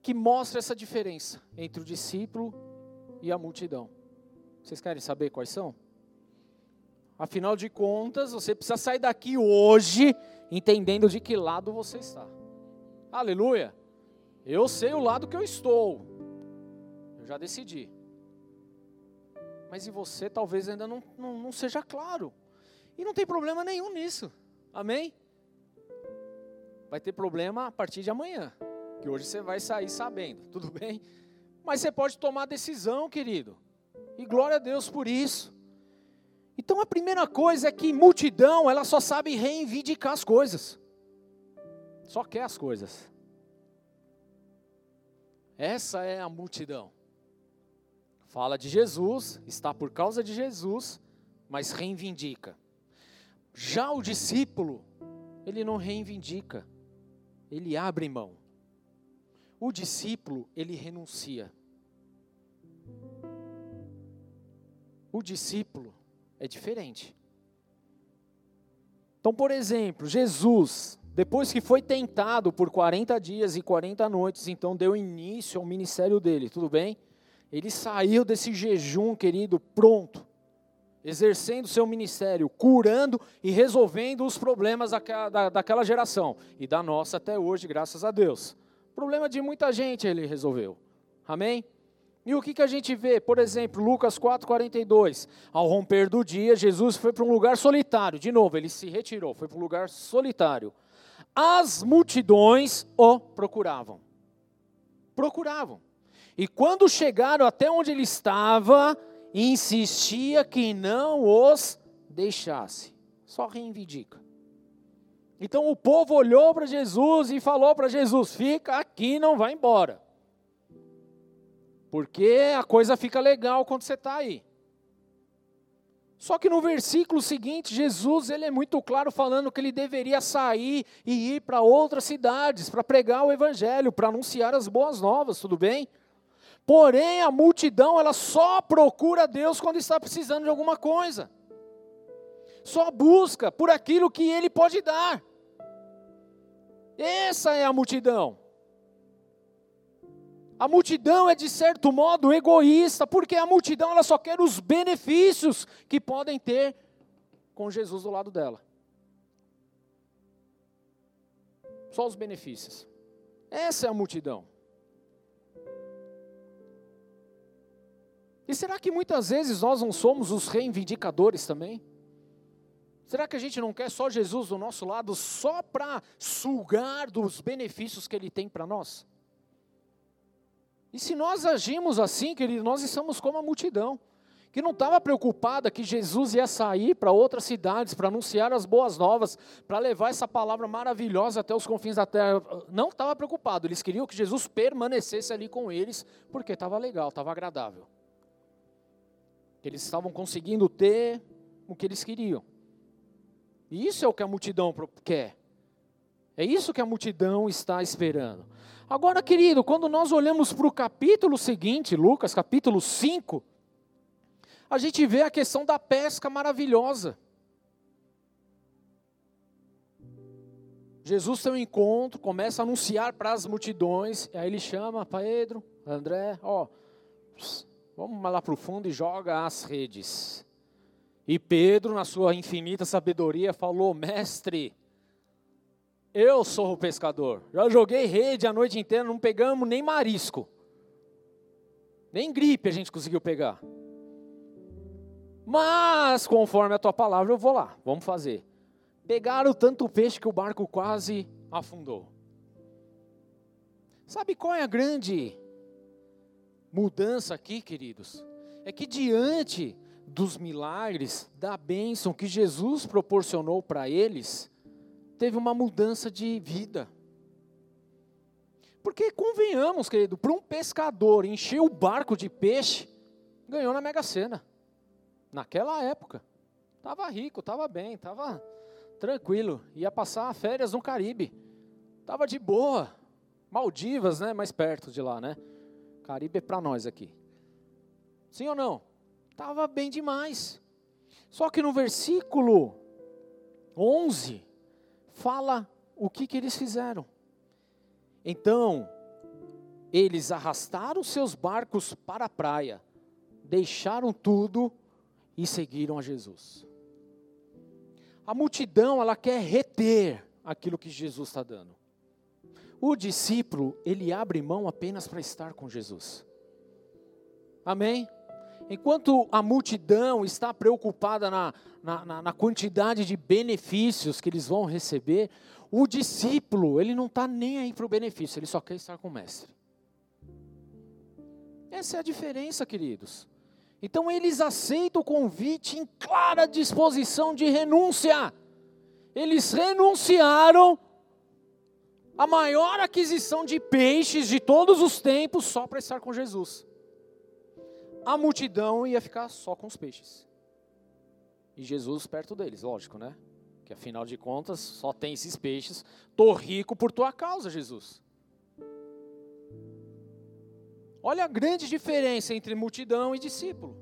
que mostram essa diferença entre o discípulo e a multidão. Vocês querem saber quais são? Afinal de contas, você precisa sair daqui hoje entendendo de que lado você está. Aleluia! Eu sei o lado que eu estou. Eu já decidi. Mas e você talvez ainda não, não, não seja claro. E não tem problema nenhum nisso. Amém? vai ter problema a partir de amanhã, que hoje você vai sair sabendo, tudo bem? Mas você pode tomar decisão, querido. E glória a Deus por isso. Então a primeira coisa é que multidão, ela só sabe reivindicar as coisas. Só quer as coisas. Essa é a multidão. Fala de Jesus, está por causa de Jesus, mas reivindica. Já o discípulo, ele não reivindica, ele abre mão. O discípulo, ele renuncia. O discípulo é diferente. Então, por exemplo, Jesus, depois que foi tentado por 40 dias e 40 noites, então deu início ao ministério dele, tudo bem? Ele saiu desse jejum, querido, pronto, exercendo seu ministério, curando e resolvendo os problemas daquela, geração e da nossa até hoje, graças a Deus. Problema de muita gente ele resolveu. Amém? E o que, que a gente vê? Por exemplo, Lucas 4,42. Ao romper do dia, Jesus foi para um lugar solitário. De novo, ele se retirou, foi para um lugar solitário. As multidões o procuravam. Procuravam. E quando chegaram até onde ele estava, insistia que não os deixasse. Só reivindica. Então o povo olhou para Jesus e falou para Jesus: fica aqui, não vai embora. Porque a coisa fica legal quando você está aí. Só que no versículo seguinte, Jesus ele é muito claro falando que ele deveria sair e ir para outras cidades para pregar o evangelho, para anunciar as boas novas, tudo bem? Porém, a multidão ela só procura Deus quando está precisando de alguma coisa. Só busca por aquilo que ele pode dar. Essa é a multidão. A multidão é de certo modo egoísta, porque a multidão ela só quer os benefícios que podem ter com Jesus do lado dela. Só os benefícios. Essa é a multidão. E será que muitas vezes nós não somos os reivindicadores também? Será que a gente não quer só Jesus do nosso lado só para sugar dos benefícios que ele tem para nós? E se nós agimos assim, querido, nós estamos como a multidão, que não estava preocupada que Jesus ia sair para outras cidades, para anunciar as boas novas, para levar essa palavra maravilhosa até os confins da terra. Não estava preocupado, eles queriam que Jesus permanecesse ali com eles, porque estava legal, estava agradável. Eles estavam conseguindo ter o que eles queriam. E isso é o que a multidão quer. É isso que a multidão está esperando. Agora, querido, quando nós olhamos para o capítulo seguinte, Lucas, capítulo 5, a gente vê a questão da pesca maravilhosa. Jesus tem um encontro, começa a anunciar para as multidões, aí ele chama Pedro, André, ó, vamos lá para o fundo e joga as redes. E Pedro, na sua infinita sabedoria, falou: Mestre, eu sou o pescador. Já joguei rede a noite inteira, não pegamos nem marisco. Nem gripe a gente conseguiu pegar. Mas, conforme a tua palavra, eu vou lá. Vamos fazer. Pegaram tanto peixe que o barco quase afundou. Sabe qual é a grande mudança aqui, queridos? É que diante dos milagres, da bênção que Jesus proporcionou para eles, teve uma mudança de vida. Porque convenhamos, querido, para um pescador encher o barco de peixe, ganhou na Mega Sena. Naquela época. Estava rico, estava bem, estava tranquilo. Ia passar férias no Caribe. Estava de boa. Maldivas, né? Mais perto de lá, né? Caribe é para nós aqui. Sim ou não? Estava bem demais. Só que no versículo 11, fala o que, que eles fizeram. Então, eles arrastaram seus barcos para a praia, deixaram tudo e seguiram a Jesus. A multidão, ela quer reter aquilo que Jesus está dando. O discípulo, ele abre mão apenas para estar com Jesus. Amém? Enquanto a multidão está preocupada na, na, na, quantidade de benefícios que eles vão receber, o discípulo, ele não está nem aí para o benefício, ele só quer estar com o mestre. Essa é a diferença, queridos. Então eles aceitam o convite em clara disposição de renúncia. Eles renunciaram à maior aquisição de peixes de todos os tempos só para estar com Jesus. A multidão ia ficar só com os peixes. E Jesus perto deles, lógico, né? Que afinal de contas só tem esses peixes. Tô rico por tua causa, Jesus. Olha a grande diferença entre multidão e discípulo.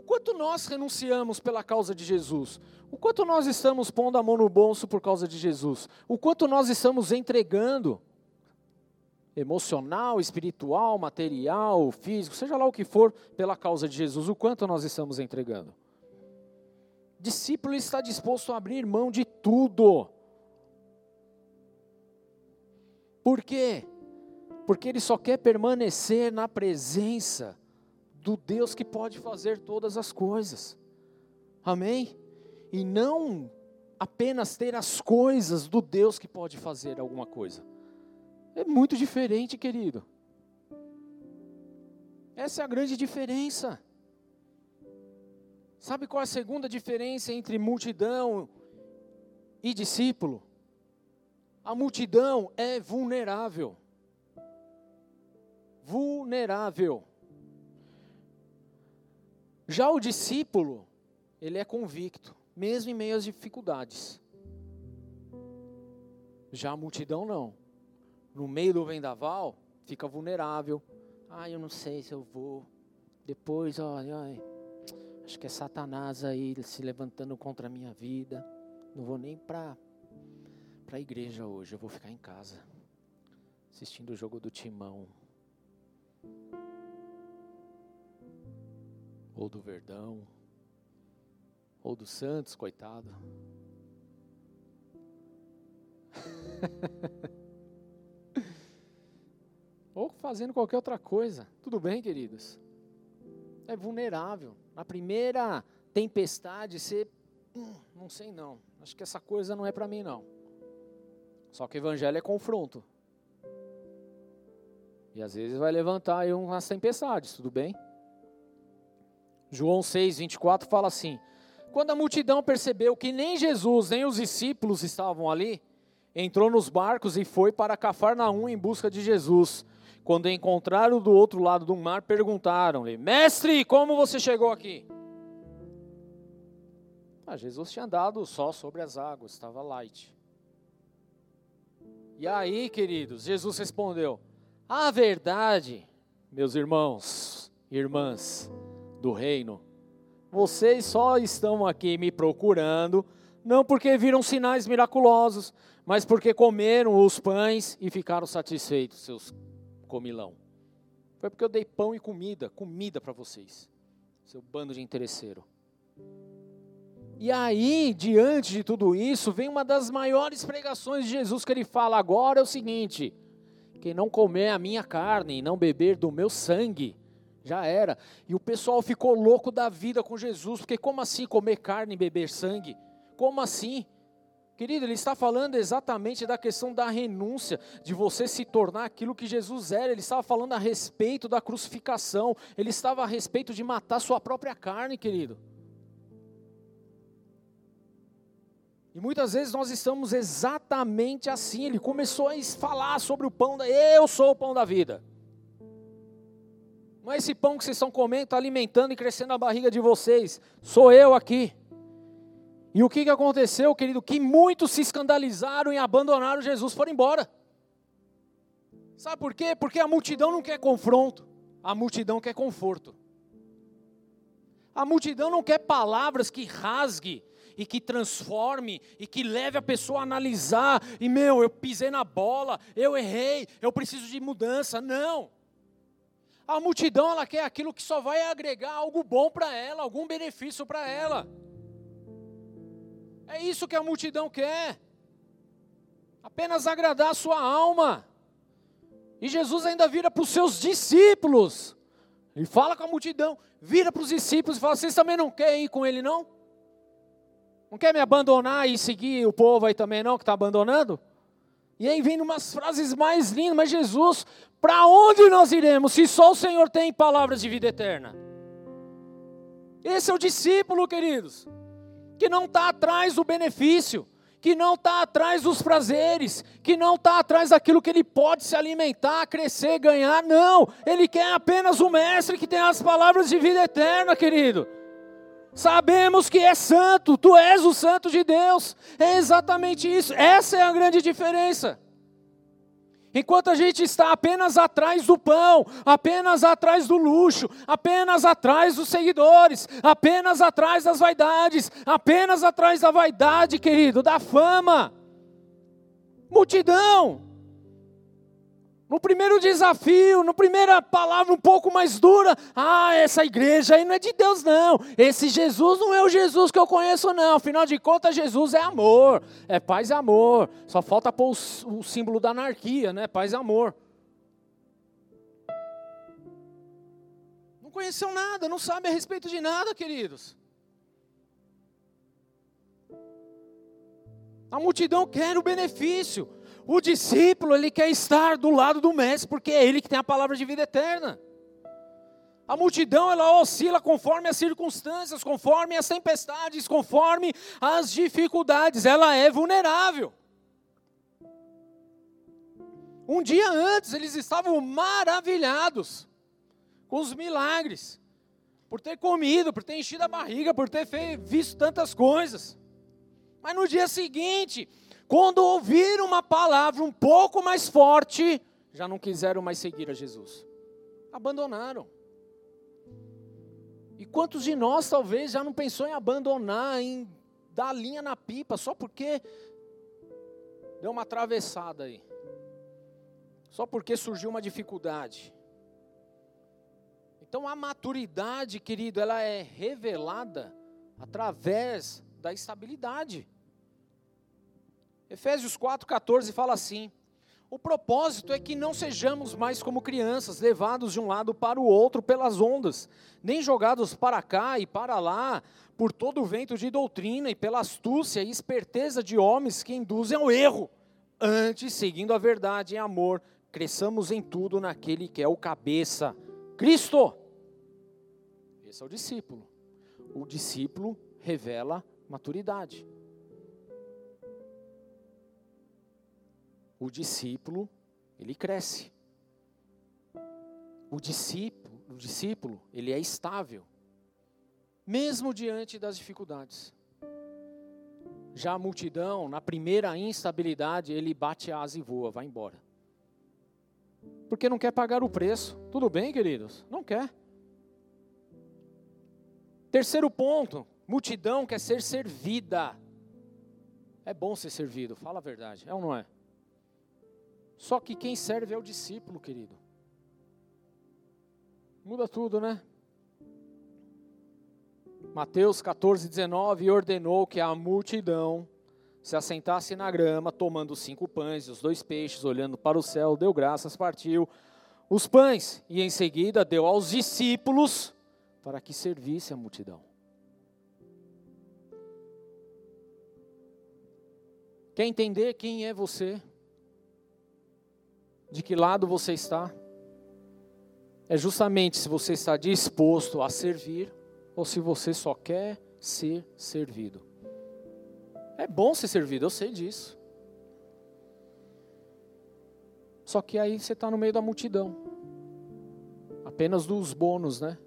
O quanto nós renunciamos pela causa de Jesus? O quanto nós estamos pondo a mão no bolso por causa de Jesus? O quanto nós estamos entregando? Emocional, espiritual, material, físico, seja lá o que for, pela causa de Jesus, o quanto nós estamos entregando? Discípulo está disposto a abrir mão de tudo. Por quê? porque ele só quer permanecer na presença do Deus que pode fazer todas as coisas. Amém? E não apenas ter as coisas do Deus que pode fazer alguma coisa. É muito diferente, querido. Essa é a grande diferença. Sabe qual é a segunda diferença entre multidão e discípulo? A multidão é vulnerável vulnerável. Já o discípulo, ele é convicto, mesmo em meio às dificuldades. Já a multidão não. No meio do vendaval, fica vulnerável. Ah, eu não sei se eu vou. Depois, olha, olha acho que é Satanás aí se levantando contra a minha vida. Não vou nem para para a igreja hoje, eu vou ficar em casa assistindo o jogo do Timão. Ou do Verdão, ou do Santos, coitado. ou fazendo qualquer outra coisa. Tudo bem, queridos? É vulnerável. Na primeira tempestade, você. Hum, não sei não. Acho que essa coisa não é para mim, não. Só que o evangelho é confronto. E às vezes vai levantar aí umas tempestades, tudo bem? João 6, 24 fala assim: Quando a multidão percebeu que nem Jesus nem os discípulos estavam ali, entrou nos barcos e foi para Cafarnaum em busca de Jesus. Quando encontraram do outro lado do mar, perguntaram-lhe: Mestre, como você chegou aqui? Ah, Jesus tinha andado só sobre as águas, estava light. E aí, queridos, Jesus respondeu: A verdade, meus irmãos, irmãs, do reino. Vocês só estão aqui me procurando, não porque viram sinais miraculosos, mas porque comeram os pães e ficaram satisfeitos, seus comilão. Foi porque eu dei pão e comida, comida para vocês, seu bando de interesseiro. E aí, diante de tudo isso, vem uma das maiores pregações de Jesus que ele fala agora é o seguinte: quem não comer a minha carne e não beber do meu sangue, já era. E o pessoal ficou louco da vida com Jesus, porque como assim comer carne e beber sangue? Como assim? Querido, ele está falando exatamente da questão da renúncia, de você se tornar aquilo que Jesus era. Ele estava falando a respeito da crucificação, ele estava a respeito de matar sua própria carne, querido. E muitas vezes nós estamos exatamente assim. Ele começou a falar sobre o pão da. Eu sou o pão da vida. Não é esse pão que vocês estão comendo, está alimentando e crescendo a barriga de vocês. Sou eu aqui. E o que, que aconteceu, querido? Que muitos se escandalizaram e abandonaram Jesus, foram embora. Sabe por quê? Porque a multidão não quer confronto, a multidão quer conforto. A multidão não quer palavras que rasgue e que transforme e que leve a pessoa a analisar. E meu, eu pisei na bola, eu errei, eu preciso de mudança. Não. A multidão ela quer aquilo que só vai agregar algo bom para ela, algum benefício para ela. É isso que a multidão quer. Apenas agradar a sua alma. E Jesus ainda vira para os seus discípulos. Ele fala com a multidão, vira para os discípulos e fala: Vocês também não querem ir com ele, não? Não quer me abandonar e seguir o povo aí também, não, que está abandonando? E aí vem umas frases mais lindas, mas Jesus, para onde nós iremos se só o Senhor tem palavras de vida eterna? Esse é o discípulo, queridos, que não está atrás do benefício, que não está atrás dos prazeres, que não está atrás daquilo que ele pode se alimentar, crescer, ganhar. Não, ele quer apenas o mestre que tem as palavras de vida eterna, querido. Sabemos que é santo, tu és o santo de Deus. É exatamente isso. Essa é a grande diferença. Enquanto a gente está apenas atrás do pão, apenas atrás do luxo, apenas atrás dos seguidores, apenas atrás das vaidades, apenas atrás da vaidade, querido, da fama. Multidão. No primeiro desafio, na primeira palavra um pouco mais dura, ah, essa igreja aí não é de Deus, não. Esse Jesus não é o Jesus que eu conheço, não. Afinal de contas, Jesus é amor, é paz e amor. Só falta pôr o, o símbolo da anarquia, né? Paz e amor. Não conheceu nada, não sabe a respeito de nada, queridos. A multidão quer o benefício. O discípulo, ele quer estar do lado do mestre, porque é ele que tem a palavra de vida eterna. A multidão, ela oscila conforme as circunstâncias, conforme as tempestades, conforme as dificuldades. Ela é vulnerável. Um dia antes, eles estavam maravilhados com os milagres, por ter comido, por ter enchido a barriga, por ter visto tantas coisas. Mas no dia seguinte, quando ouviram uma palavra um pouco mais forte, já não quiseram mais seguir a Jesus. Abandonaram. E quantos de nós talvez já não pensou em abandonar, em dar linha na pipa, só porque deu uma atravessada aí? Só porque surgiu uma dificuldade. Então a maturidade, querido, ela é revelada através da estabilidade. Efésios 4,14 fala assim: O propósito é que não sejamos mais como crianças, levados de um lado para o outro pelas ondas, nem jogados para cá e para lá por todo o vento de doutrina e pela astúcia e esperteza de homens que induzem ao erro. Antes, seguindo a verdade em amor, cresçamos em tudo naquele que é o cabeça, Cristo. Esse é o discípulo. O discípulo revela maturidade. O discípulo, ele cresce. O discípulo, o discípulo, ele é estável, mesmo diante das dificuldades. Já a multidão, na primeira instabilidade, ele bate asa e voa, vai embora. Porque não quer pagar o preço. Tudo bem, queridos? Não quer. Terceiro ponto, multidão quer ser servida. É bom ser servido, fala a verdade, é ou não é? Só que quem serve é o discípulo, querido. Muda tudo, né? Mateus 14, 19, ordenou que a multidão se assentasse na grama, tomando os cinco pães e os dois peixes, olhando para o céu, deu graças, partiu os pães e em seguida deu aos discípulos para que servisse a multidão. Quer entender quem é você? De que lado você está, é justamente se você está disposto a servir ou se você só quer ser servido. É bom ser servido, eu sei disso. Só que aí você está no meio da multidão, apenas dos bônus, né?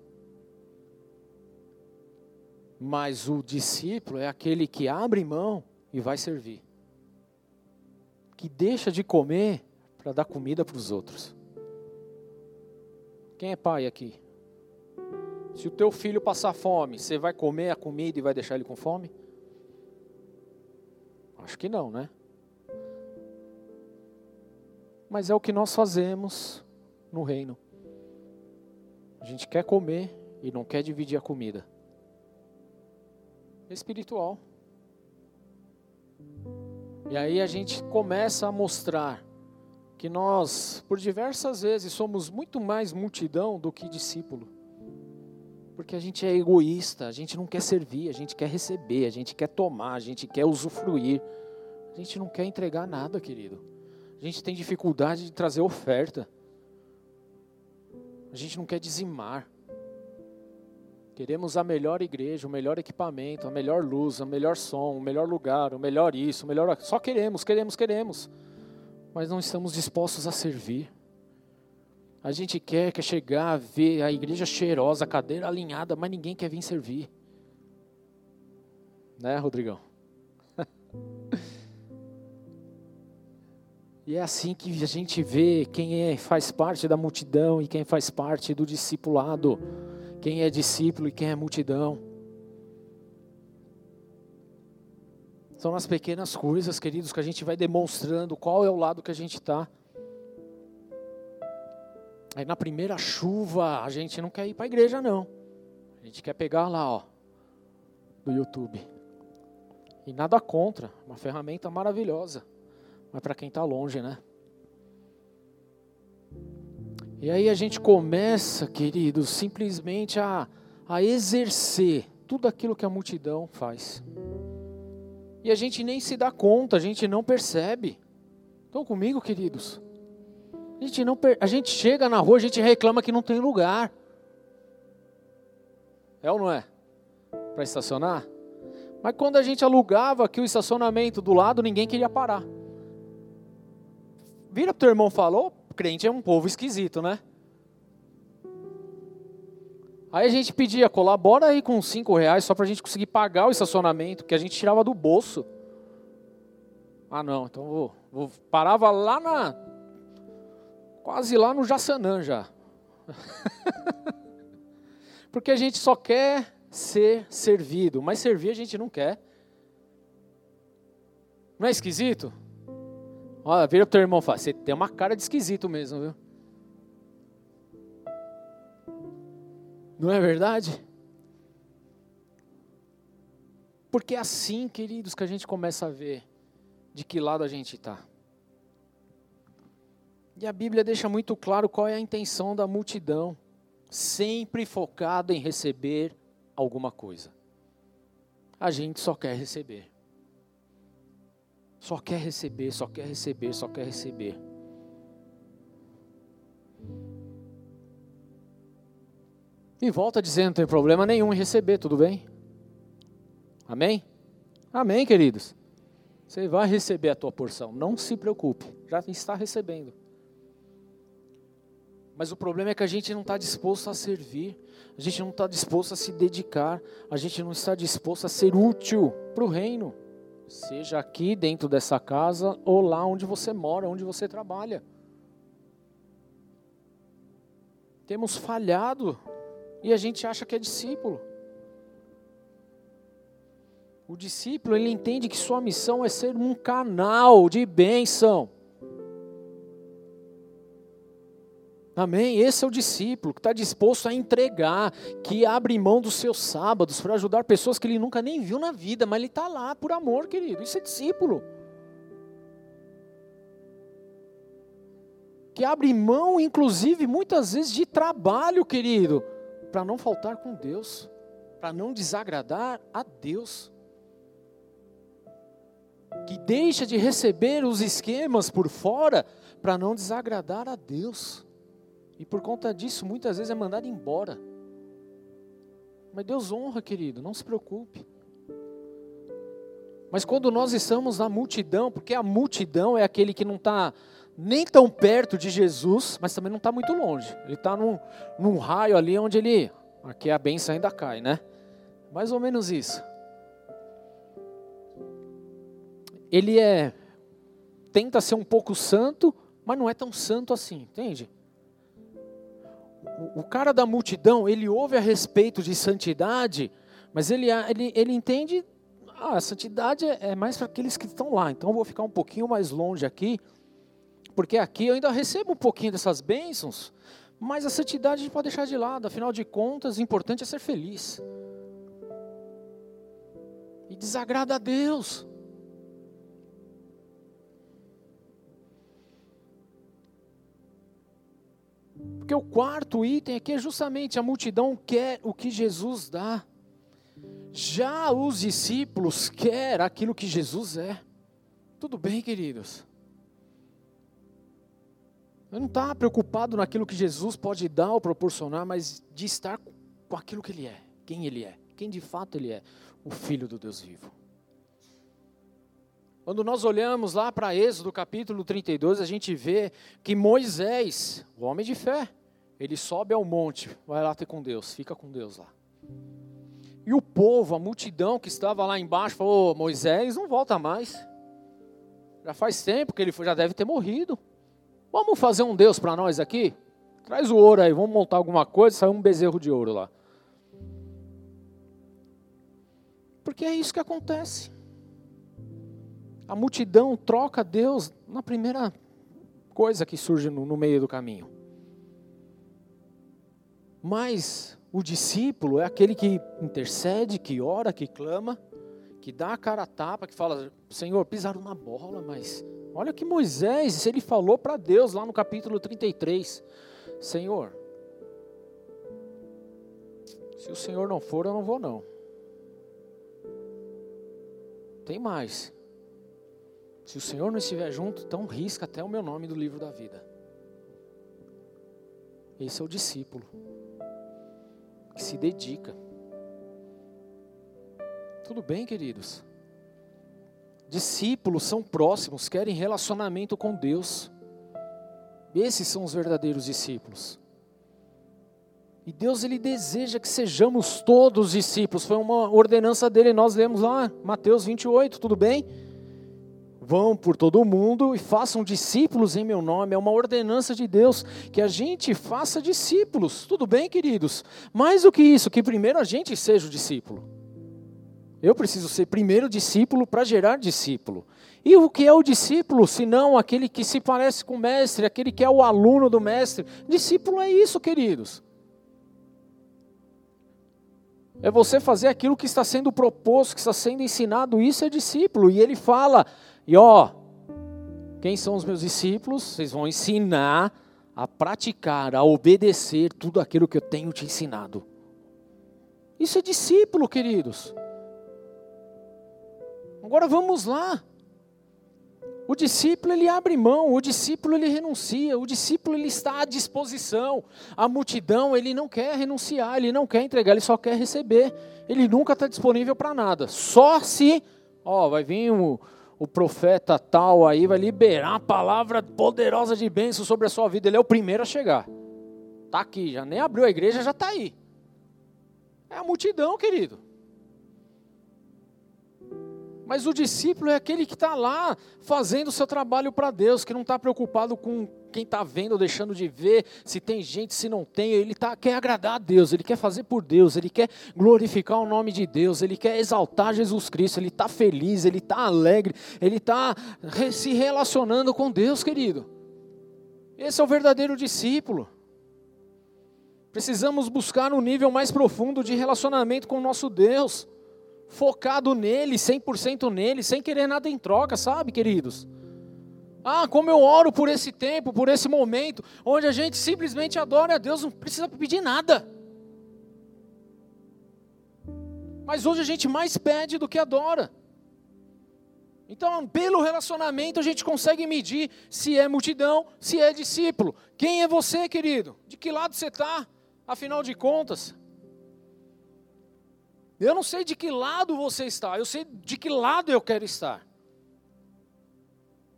Mas o discípulo é aquele que abre mão e vai servir, que deixa de comer para dar comida para os outros. Quem é pai aqui? Se o teu filho passar fome, você vai comer a comida e vai deixar ele com fome? Acho que não, né? Mas é o que nós fazemos no reino. A gente quer comer e não quer dividir a comida. Espiritual. E aí a gente começa a mostrar que nós, por diversas vezes, somos muito mais multidão do que discípulo. Porque a gente é egoísta, a gente não quer servir, a gente quer receber, a gente quer tomar, a gente quer usufruir. A gente não quer entregar nada, querido. A gente tem dificuldade de trazer oferta. A gente não quer dizimar. Queremos a melhor igreja, o melhor equipamento, a melhor luz, o melhor som, o melhor lugar, o melhor isso, o melhor. Só queremos, queremos, queremos. Mas não estamos dispostos a servir. A gente quer, quer chegar, ver a igreja cheirosa, a cadeira alinhada, mas ninguém quer vir servir. Né, Rodrigão? e é assim que a gente vê quem é, faz parte da multidão e quem faz parte do discipulado, quem é discípulo e quem é multidão. São as pequenas coisas, queridos, que a gente vai demonstrando qual é o lado que a gente está. Aí na primeira chuva, a gente não quer ir para a igreja, não. A gente quer pegar lá, ó, do YouTube. E nada contra, uma ferramenta maravilhosa. Mas para quem está longe, né? E aí a gente começa, queridos, simplesmente a, a exercer tudo aquilo que a multidão faz. E a gente nem se dá conta, a gente não percebe. Estão comigo, queridos? A gente, não, a gente chega na rua, a gente reclama que não tem lugar. É ou não é? Para estacionar? Mas quando a gente alugava aqui o estacionamento do lado, ninguém queria parar. Vira pro teu irmão falou, crente é um povo esquisito, né? Aí a gente pedia, colabora aí com cinco reais só para a gente conseguir pagar o estacionamento, que a gente tirava do bolso. Ah não, então vou, vou parava lá na quase lá no Jaçanã já. Porque a gente só quer ser servido, mas servir a gente não quer. Não é esquisito? Olha, vira pro teu irmão e fala, você tem uma cara de esquisito mesmo, viu? Não é verdade? Porque é assim, queridos, que a gente começa a ver de que lado a gente está. E a Bíblia deixa muito claro qual é a intenção da multidão, sempre focada em receber alguma coisa. A gente só quer receber. Só quer receber, só quer receber, só quer receber. E volta dizendo: não tem problema nenhum em receber, tudo bem? Amém? Amém, queridos. Você vai receber a tua porção, não se preocupe, já está recebendo. Mas o problema é que a gente não está disposto a servir, a gente não está disposto a se dedicar, a gente não está disposto a ser útil para o reino, seja aqui dentro dessa casa ou lá onde você mora, onde você trabalha. Temos falhado e a gente acha que é discípulo. O discípulo ele entende que sua missão é ser um canal de bênção. Amém? Esse é o discípulo que está disposto a entregar, que abre mão dos seus sábados para ajudar pessoas que ele nunca nem viu na vida, mas ele está lá por amor, querido. Isso é discípulo. Que abre mão, inclusive, muitas vezes de trabalho, querido, para não faltar com Deus, para não desagradar a Deus. Que deixa de receber os esquemas por fora para não desagradar a Deus. E por conta disso, muitas vezes é mandado embora. Mas Deus honra, querido, não se preocupe. Mas quando nós estamos na multidão, porque a multidão é aquele que não está nem tão perto de Jesus, mas também não está muito longe. Ele está num, num raio ali onde ele. Aqui a benção ainda cai, né? Mais ou menos isso. Ele é. Tenta ser um pouco santo, mas não é tão santo assim, entende? o, cara da multidão, ele ouve a respeito de santidade, mas ele, ele, ele entende, ah, a santidade é, é mais para aqueles que estão lá, então eu vou ficar um pouquinho mais longe aqui, porque aqui eu ainda recebo um pouquinho dessas bênçãos, mas a santidade a gente pode deixar de lado, afinal de contas, o importante é ser feliz. E desagrada a Deus. Porque o quarto item aqui é justamente a multidão quer o que Jesus dá. Já os discípulos quer aquilo que Jesus é. Tudo bem, queridos? Eu não está preocupado naquilo que Jesus pode dar ou proporcionar, mas de estar com aquilo que Ele é, quem Ele é, quem de fato Ele é, o Filho do Deus vivo. Quando nós olhamos lá para Êxodo capítulo 32, a gente vê que Moisés, o homem de fé, ele sobe ao monte, vai lá ter com Deus, fica com Deus lá. E o povo, a multidão que estava lá embaixo, falou: Moisés não volta mais. Já faz tempo que ele já deve ter morrido. Vamos fazer um Deus para nós aqui? Traz o ouro aí, vamos montar alguma coisa, sai um bezerro de ouro lá. Porque é isso que acontece. A multidão troca Deus na primeira coisa que surge no, no meio do caminho. Mas o discípulo é aquele que intercede, que ora, que clama, que dá a cara a tapa, que fala: Senhor, pisaram na bola, mas Olha que Moisés, ele falou para Deus lá no capítulo 33: Senhor, se o Senhor não for, eu não vou não. Tem mais. Se o Senhor não estiver junto, então risca até o meu nome do livro da vida. Esse é o discípulo que se dedica. Tudo bem, queridos? Discípulos são próximos, querem relacionamento com Deus. Esses são os verdadeiros discípulos. E Deus ele deseja que sejamos todos discípulos. Foi uma ordenança dele, nós lemos lá, Mateus 28, tudo bem? Vão por todo o mundo e façam discípulos em meu nome. É uma ordenança de Deus que a gente faça discípulos. Tudo bem, queridos? Mais do que isso, que primeiro a gente seja o discípulo. Eu preciso ser primeiro discípulo para gerar discípulo. E o que é o discípulo, se não aquele que se parece com o mestre, aquele que é o aluno do mestre? Discípulo é isso, queridos. É você fazer aquilo que está sendo proposto, que está sendo ensinado, isso é discípulo. E ele fala, e ó, quem são os meus discípulos? Vocês vão ensinar a praticar, a obedecer tudo aquilo que eu tenho te ensinado. Isso é discípulo, queridos. Agora vamos lá. O discípulo ele abre mão, o discípulo ele renuncia, o discípulo ele está à disposição. A multidão ele não quer renunciar, ele não quer entregar, ele só quer receber. Ele nunca está disponível para nada. Só se, ó, vai vir o, o profeta tal aí, vai liberar a palavra poderosa de bênção sobre a sua vida. Ele é o primeiro a chegar. Está aqui, já nem abriu a igreja, já está aí. É a multidão, querido. Mas o discípulo é aquele que está lá fazendo o seu trabalho para Deus, que não está preocupado com quem está vendo ou deixando de ver, se tem gente, se não tem. Ele tá, quer agradar a Deus, ele quer fazer por Deus, ele quer glorificar o nome de Deus, ele quer exaltar Jesus Cristo, ele está feliz, ele está alegre, ele está se relacionando com Deus, querido. Esse é o verdadeiro discípulo. Precisamos buscar um nível mais profundo de relacionamento com o nosso Deus focado nele, 100% nele, sem querer nada em troca, sabe, queridos? Ah, como eu oro por esse tempo, por esse momento, onde a gente simplesmente adora a Deus, não precisa pedir nada. Mas hoje a gente mais pede do que adora. Então, pelo relacionamento, a gente consegue medir se é multidão, se é discípulo. Quem é você, querido? De que lado você está? Afinal de contas, eu não sei de que lado você está, eu sei de que lado eu quero estar.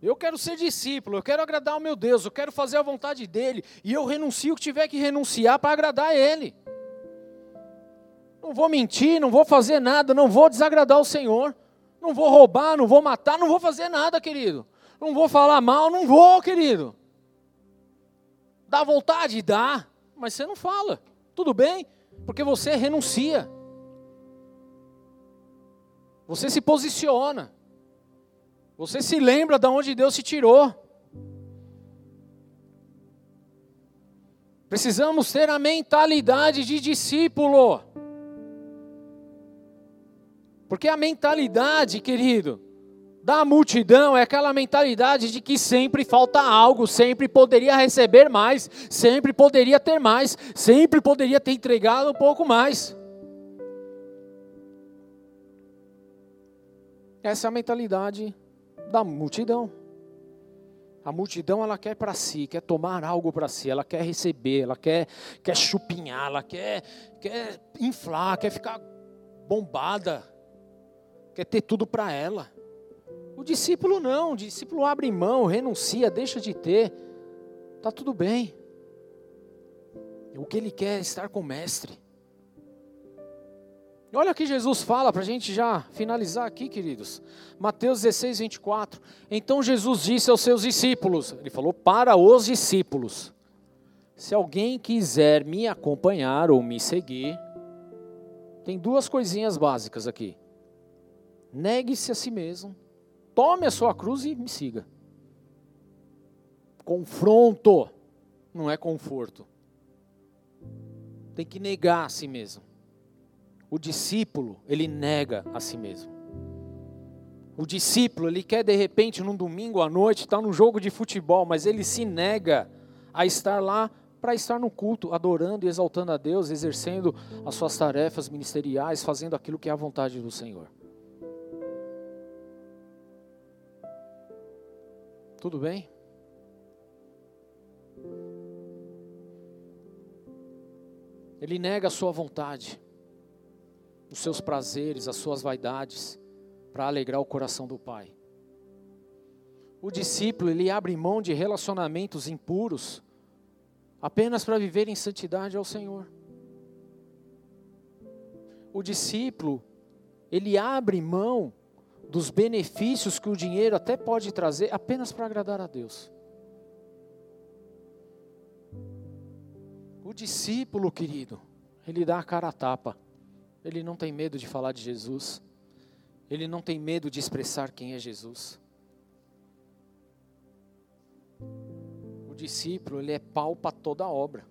Eu quero ser discípulo, eu quero agradar o meu Deus, eu quero fazer a vontade dele, e eu renuncio o que tiver que renunciar para agradar a ele. Não vou mentir, não vou fazer nada, não vou desagradar o Senhor, não vou roubar, não vou matar, não vou fazer nada, querido. Não vou falar mal, não vou, querido. Dá vontade? Dá, mas você não fala. Tudo bem? Porque você renuncia. Você se posiciona. Você se lembra de onde Deus te tirou. Precisamos ter a mentalidade de discípulo. Porque a mentalidade, querido, da multidão é aquela mentalidade de que sempre falta algo, sempre poderia receber mais, sempre poderia ter mais, sempre poderia ter entregado um pouco mais. Essa é a mentalidade da multidão. A multidão ela quer para si, quer tomar algo para si, ela quer receber, ela quer, quer chupinhar, ela quer, quer inflar, quer ficar bombada, quer ter tudo para ela. O discípulo não, o discípulo abre mão, renuncia, deixa de ter, está tudo bem. O que ele quer é estar com o Mestre. Olha o que Jesus fala para a gente já finalizar aqui, queridos. Mateus 16, 24. Então Jesus disse aos seus discípulos: Ele falou para os discípulos: Se alguém quiser me acompanhar ou me seguir, tem duas coisinhas básicas aqui. Negue-se a si mesmo, tome a sua cruz e me siga. Confronto, não é conforto. Tem que negar a si mesmo. O discípulo, ele nega a si mesmo. O discípulo, ele quer de repente num domingo à noite estar num jogo de futebol, mas ele se nega a estar lá para estar no culto, adorando e exaltando a Deus, exercendo as suas tarefas ministeriais, fazendo aquilo que é a vontade do Senhor. Tudo bem? Ele nega a sua vontade os seus prazeres, as suas vaidades, para alegrar o coração do Pai. O discípulo, ele abre mão de relacionamentos impuros apenas para viver em santidade ao Senhor. O discípulo, ele abre mão dos benefícios que o dinheiro até pode trazer apenas para agradar a Deus. O discípulo, querido, ele dá a cara a tapa. Ele não tem medo de falar de Jesus. Ele não tem medo de expressar quem é Jesus. O discípulo, ele é pau para toda a obra.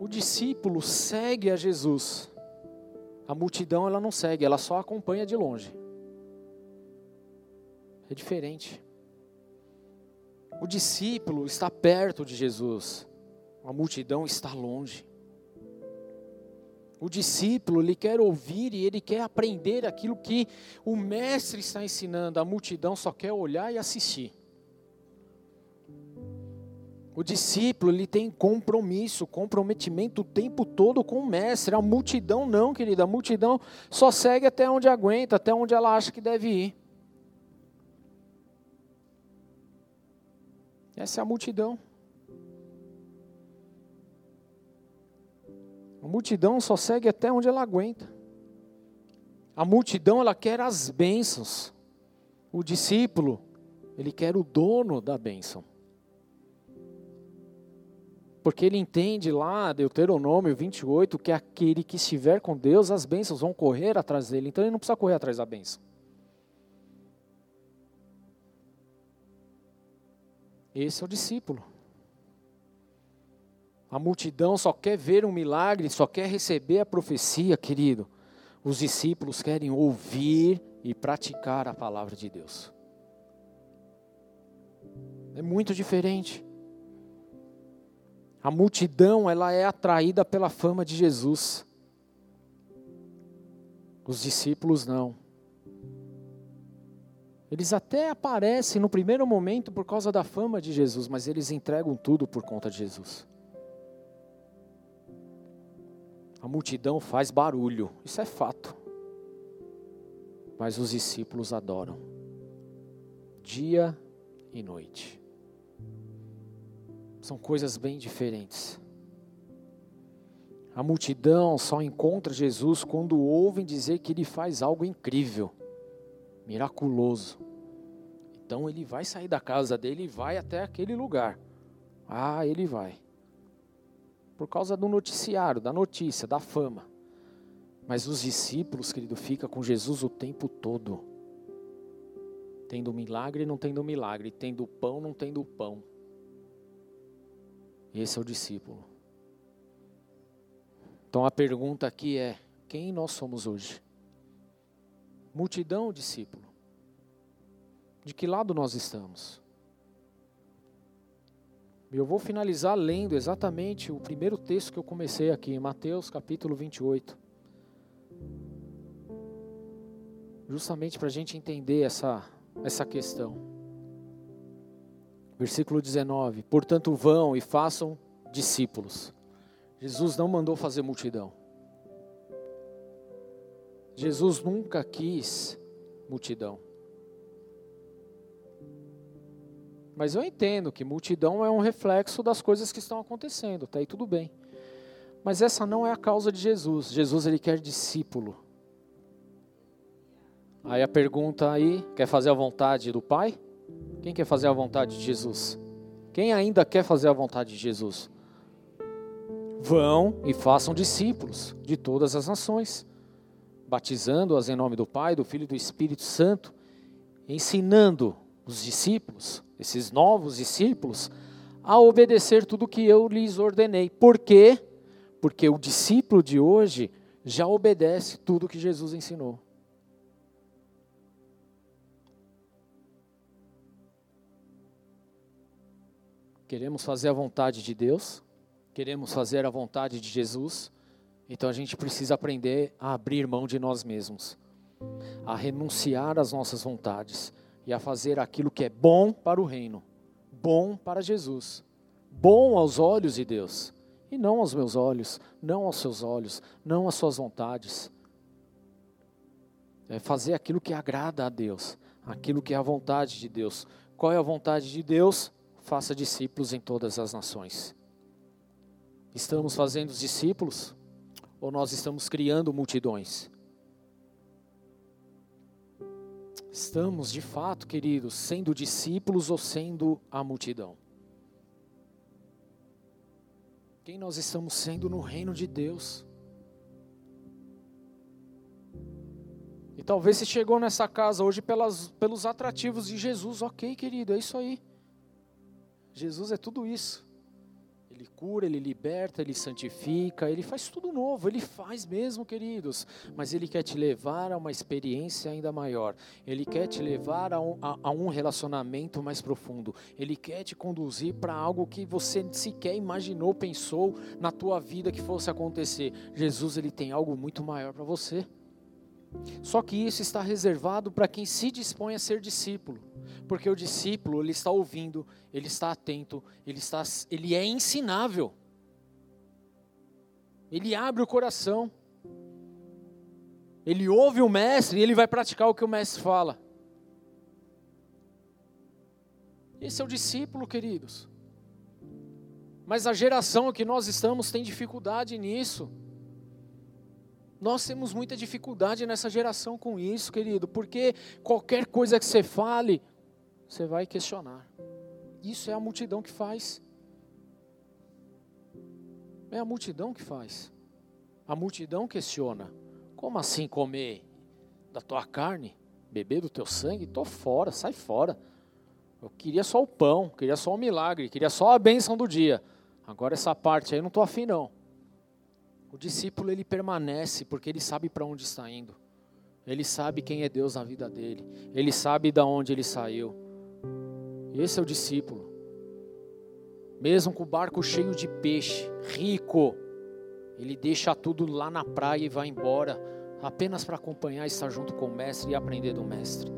O discípulo segue a Jesus. A multidão ela não segue, ela só acompanha de longe. É diferente. O discípulo está perto de Jesus. A multidão está longe. O discípulo, ele quer ouvir e ele quer aprender aquilo que o mestre está ensinando. A multidão só quer olhar e assistir. O discípulo, ele tem compromisso, comprometimento o tempo todo com o mestre. A multidão não, querida. A multidão só segue até onde aguenta, até onde ela acha que deve ir. Essa é a multidão. A multidão só segue até onde ela aguenta. A multidão ela quer as bênçãos. O discípulo, ele quer o dono da bênção. Porque ele entende lá, Deuteronômio 28, que aquele que estiver com Deus, as bênçãos vão correr atrás dele. Então ele não precisa correr atrás da bênção. Esse é o discípulo. A multidão só quer ver um milagre, só quer receber a profecia, querido. Os discípulos querem ouvir e praticar a palavra de Deus. É muito diferente. A multidão, ela é atraída pela fama de Jesus. Os discípulos não. Eles até aparecem no primeiro momento por causa da fama de Jesus, mas eles entregam tudo por conta de Jesus. A multidão faz barulho, isso é fato. Mas os discípulos adoram, dia e noite. São coisas bem diferentes. A multidão só encontra Jesus quando ouvem dizer que ele faz algo incrível, miraculoso. Então ele vai sair da casa dele e vai até aquele lugar. Ah, ele vai por causa do noticiário, da notícia, da fama. Mas os discípulos, querido, fica com Jesus o tempo todo. Tendo milagre, não tendo milagre, tendo pão, não tendo pão. Esse é o discípulo. Então a pergunta aqui é: quem nós somos hoje? Multidão discípulo? De que lado nós estamos? Eu vou finalizar lendo exatamente o primeiro texto que eu comecei aqui, em Mateus capítulo 28. Justamente para a gente entender essa, essa questão. Versículo 19: Portanto, vão e façam discípulos. Jesus não mandou fazer multidão. Jesus nunca quis multidão. Mas eu entendo que multidão é um reflexo das coisas que estão acontecendo, tá aí tudo bem. Mas essa não é a causa de Jesus. Jesus ele quer discípulo. Aí a pergunta aí, quer fazer a vontade do Pai? Quem quer fazer a vontade de Jesus? Quem ainda quer fazer a vontade de Jesus? Vão e façam discípulos de todas as nações, batizando-as em nome do Pai, do Filho e do Espírito Santo, ensinando os discípulos esses novos discípulos, a obedecer tudo que eu lhes ordenei. Por quê? Porque o discípulo de hoje já obedece tudo que Jesus ensinou. Queremos fazer a vontade de Deus, queremos fazer a vontade de Jesus, então a gente precisa aprender a abrir mão de nós mesmos, a renunciar às nossas vontades e a fazer aquilo que é bom para o reino, bom para Jesus, bom aos olhos de Deus, e não aos meus olhos, não aos seus olhos, não às suas vontades. É fazer aquilo que agrada a Deus, aquilo que é a vontade de Deus. Qual é a vontade de Deus? Faça discípulos em todas as nações. Estamos fazendo discípulos ou nós estamos criando multidões? Estamos, de fato, queridos, sendo discípulos ou sendo a multidão? Quem nós estamos sendo no reino de Deus? E talvez você chegou nessa casa hoje pelas, pelos atrativos de Jesus, ok, querido, é isso aí. Jesus é tudo isso. Ele cura, ele liberta, ele santifica, ele faz tudo novo, ele faz mesmo, queridos. Mas ele quer te levar a uma experiência ainda maior. Ele quer te levar a um, a, a um relacionamento mais profundo. Ele quer te conduzir para algo que você sequer imaginou, pensou na tua vida que fosse acontecer. Jesus, ele tem algo muito maior para você. Só que isso está reservado para quem se dispõe a ser discípulo porque o discípulo ele está ouvindo, ele está atento, ele está, ele é ensinável. Ele abre o coração. Ele ouve o mestre e ele vai praticar o que o mestre fala. Esse é o discípulo, queridos. Mas a geração que nós estamos tem dificuldade nisso. Nós temos muita dificuldade nessa geração com isso, querido, porque qualquer coisa que você fale, você vai questionar. Isso é a multidão que faz. É a multidão que faz. A multidão questiona: como assim comer da tua carne, beber do teu sangue? Estou fora, sai fora. Eu queria só o pão, queria só o milagre, queria só a bênção do dia. Agora essa parte aí não estou afim não. O discípulo ele permanece porque ele sabe para onde está indo. Ele sabe quem é Deus na vida dele. Ele sabe de onde ele saiu. Esse é o discípulo. Mesmo com o barco cheio de peixe, rico, ele deixa tudo lá na praia e vai embora, apenas para acompanhar, estar junto com o mestre e aprender do mestre.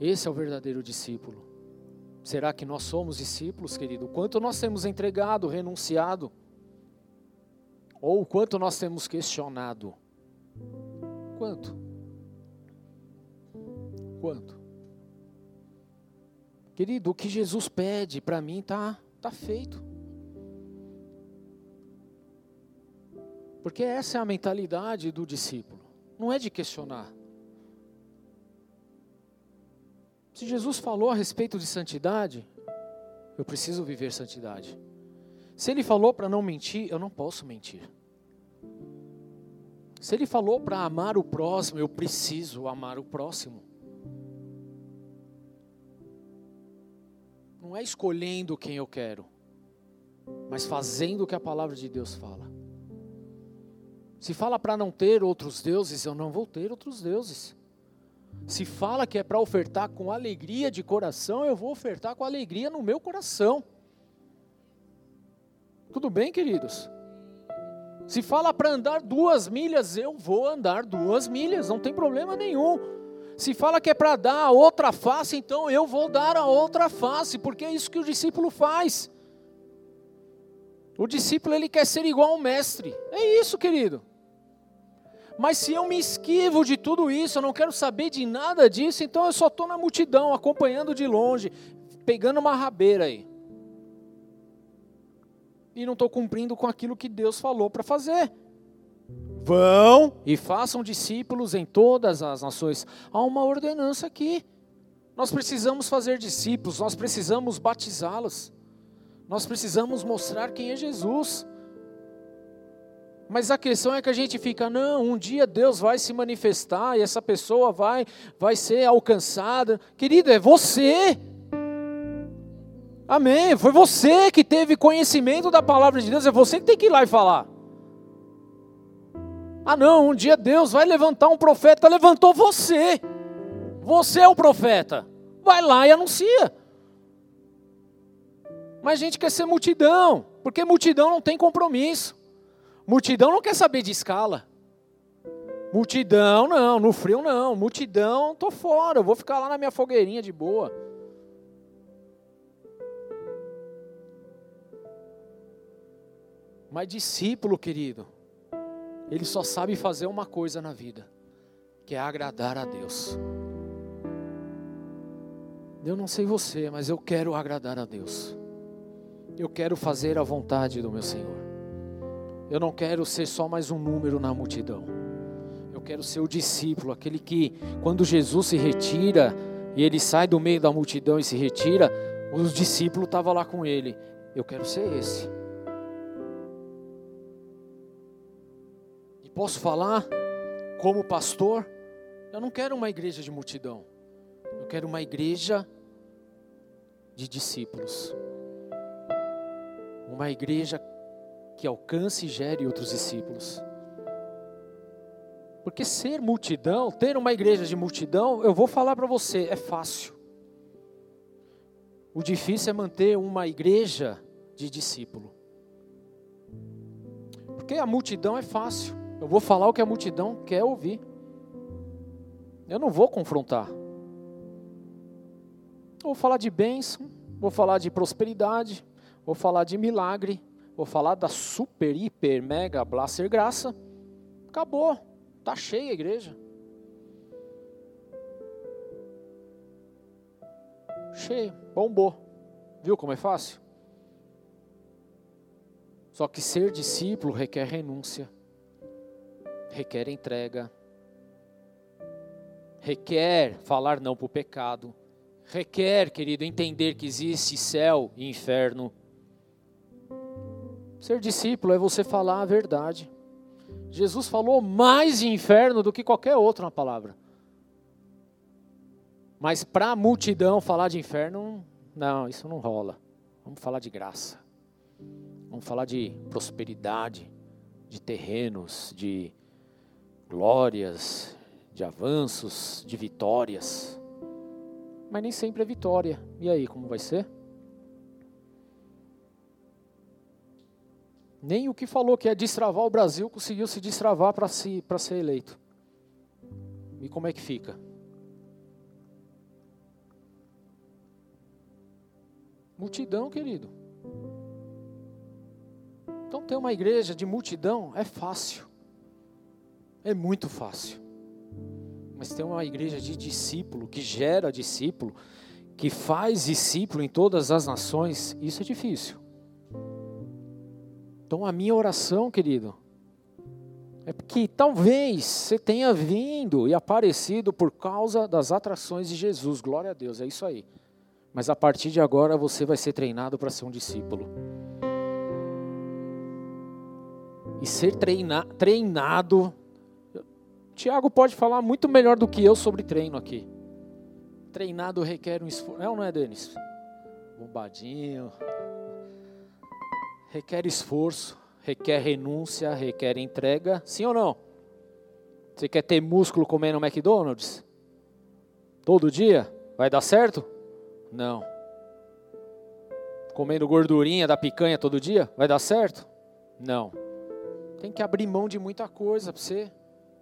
Esse é o verdadeiro discípulo. Será que nós somos discípulos, querido? Quanto nós temos entregado, renunciado? Ou o quanto nós temos questionado? Quanto? Quanto? Querido, o que Jesus pede para mim está tá feito. Porque essa é a mentalidade do discípulo. Não é de questionar. Se Jesus falou a respeito de santidade, eu preciso viver santidade. Se ele falou para não mentir, eu não posso mentir. Se ele falou para amar o próximo, eu preciso amar o próximo. não é escolhendo quem eu quero, mas fazendo o que a palavra de Deus fala. Se fala para não ter outros deuses, eu não vou ter outros deuses. Se fala que é para ofertar com alegria de coração, eu vou ofertar com alegria no meu coração. Tudo bem, queridos? Se fala para andar duas milhas, eu vou andar duas milhas, não tem problema nenhum. Se fala que é para dar a outra face, então eu vou dar a outra face, porque é isso que o discípulo faz. O discípulo ele quer ser igual ao mestre. É isso, querido. Mas se eu me esquivo de tudo isso, eu não quero saber de nada disso, então eu só estou na multidão, acompanhando de longe, pegando uma rabeira aí. E não estou cumprindo com aquilo que Deus falou para fazer. Vão e façam discípulos em todas as nações. Há uma ordenança aqui. Nós precisamos fazer discípulos, nós precisamos batizá-los. Nós precisamos mostrar quem é Jesus. Mas a questão é que a gente fica, não, um dia Deus vai se manifestar e essa pessoa vai vai ser alcançada. Querido, é você. Amém. Foi você que teve conhecimento da palavra de Deus, é você que tem que ir lá e falar. Ah, não, um dia Deus vai levantar um profeta, levantou você. Você é o profeta. Vai lá e anuncia. Mas a gente quer ser multidão, porque multidão não tem compromisso. Multidão não quer saber de escala. Multidão não, no frio não. Multidão, tô fora, eu vou ficar lá na minha fogueirinha de boa. Mas discípulo, querido, ele só sabe fazer uma coisa na vida, que é agradar a Deus. Eu não sei você, mas eu quero agradar a Deus. Eu quero fazer a vontade do meu Senhor. Eu não quero ser só mais um número na multidão. Eu quero ser o discípulo, aquele que, quando Jesus se retira e ele sai do meio da multidão e se retira, os discípulos estavam lá com ele. Eu quero ser esse. Posso falar, como pastor, eu não quero uma igreja de multidão. Eu quero uma igreja de discípulos. Uma igreja que alcance e gere outros discípulos. Porque ser multidão, ter uma igreja de multidão, eu vou falar para você, é fácil. O difícil é manter uma igreja de discípulo. Porque a multidão é fácil. Eu vou falar o que a multidão quer ouvir. Eu não vou confrontar. Eu vou falar de bênção, vou falar de prosperidade, vou falar de milagre, vou falar da super, hiper, mega, blaster graça. Acabou, tá cheia a igreja. Cheio, bombou. Viu como é fácil? Só que ser discípulo requer renúncia, requer entrega, requer falar não para o pecado, requer, querido, entender que existe céu e inferno Ser discípulo é você falar a verdade. Jesus falou mais de inferno do que qualquer outro na palavra. Mas para a multidão falar de inferno, não, isso não rola. Vamos falar de graça. Vamos falar de prosperidade, de terrenos, de glórias, de avanços, de vitórias. Mas nem sempre é vitória. E aí, como vai ser? Nem o que falou que é destravar o Brasil conseguiu se destravar para si, ser eleito. E como é que fica? Multidão, querido. Então ter uma igreja de multidão é fácil. É muito fácil. Mas ter uma igreja de discípulo, que gera discípulo, que faz discípulo em todas as nações, isso é difícil. Então a minha oração, querido, é que talvez você tenha vindo e aparecido por causa das atrações de Jesus. Glória a Deus, é isso aí. Mas a partir de agora você vai ser treinado para ser um discípulo. E ser treina, treinado. Tiago pode falar muito melhor do que eu sobre treino aqui. Treinado requer um esforço. Não, não é, Denis? Bombadinho requer esforço, requer renúncia, requer entrega, sim ou não? Você quer ter músculo comendo McDonald's? Todo dia? Vai dar certo? Não. Comendo gordurinha da picanha todo dia? Vai dar certo? Não. Tem que abrir mão de muita coisa para você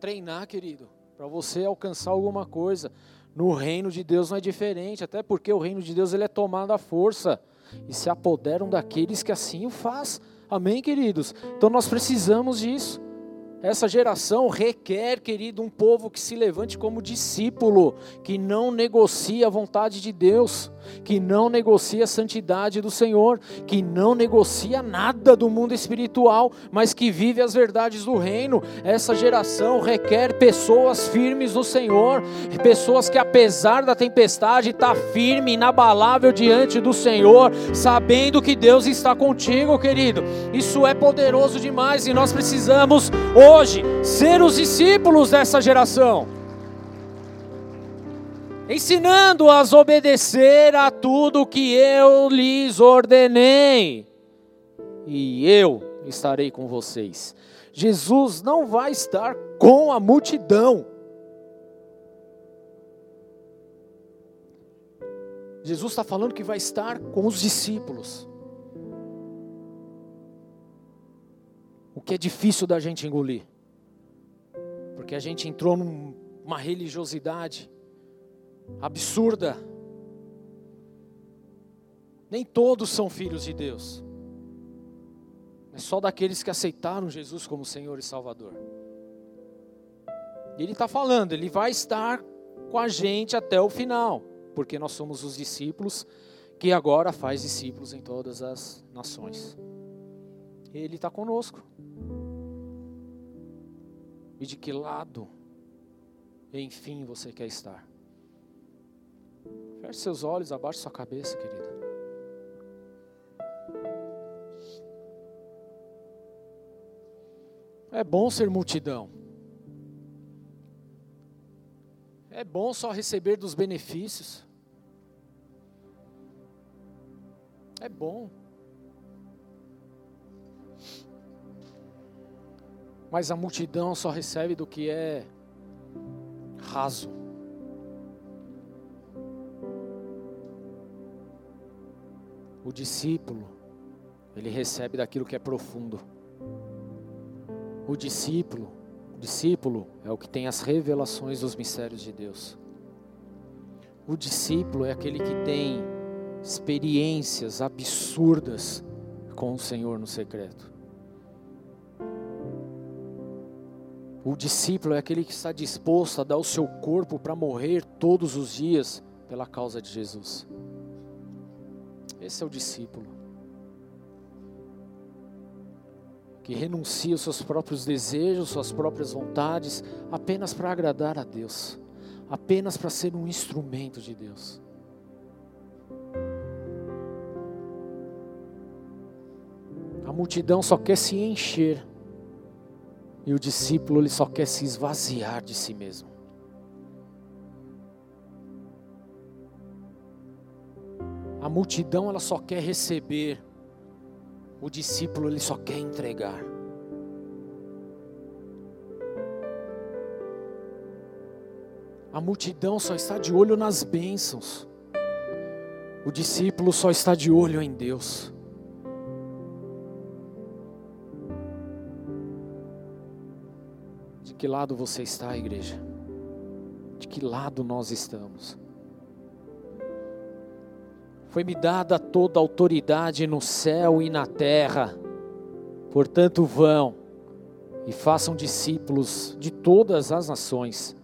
treinar, querido, para você alcançar alguma coisa. No reino de Deus não é diferente, até porque o reino de Deus ele é tomado à força e se apoderam daqueles que assim o faz. Amém, queridos? Então nós precisamos disso. Essa geração requer, querido, um povo que se levante como discípulo, que não negocie a vontade de Deus, que não negocia a santidade do Senhor, que não negocia nada do mundo espiritual, mas que vive as verdades do reino. Essa geração requer pessoas firmes no Senhor, pessoas que apesar da tempestade está firme, inabalável diante do Senhor, sabendo que Deus está contigo, querido. Isso é poderoso demais e nós precisamos hoje ser os discípulos dessa geração, ensinando-as a obedecer a tudo que eu lhes ordenei, e eu estarei com vocês. Jesus não vai estar com a multidão. Jesus está falando que vai estar com os discípulos. Que é difícil da gente engolir. Porque a gente entrou numa religiosidade absurda. Nem todos são filhos de Deus. É só daqueles que aceitaram Jesus como Senhor e Salvador. E Ele está falando, Ele vai estar com a gente até o final, porque nós somos os discípulos que agora faz discípulos em todas as nações. Ele está conosco. E de que lado, enfim, você quer estar? Feche seus olhos, abaixe sua cabeça, querida. É bom ser multidão. É bom só receber dos benefícios. É bom. Mas a multidão só recebe do que é raso. O discípulo, ele recebe daquilo que é profundo. O discípulo, o discípulo é o que tem as revelações dos mistérios de Deus. O discípulo é aquele que tem experiências absurdas com o Senhor no secreto. O discípulo é aquele que está disposto a dar o seu corpo para morrer todos os dias pela causa de Jesus. Esse é o discípulo. Que renuncia os seus próprios desejos, suas próprias vontades, apenas para agradar a Deus, apenas para ser um instrumento de Deus. A multidão só quer se encher e o discípulo ele só quer se esvaziar de si mesmo. A multidão ela só quer receber. O discípulo ele só quer entregar. A multidão só está de olho nas bênçãos. O discípulo só está de olho em Deus. Que lado você está, igreja? De que lado nós estamos? Foi-me dada toda a autoridade no céu e na terra, portanto, vão e façam discípulos de todas as nações,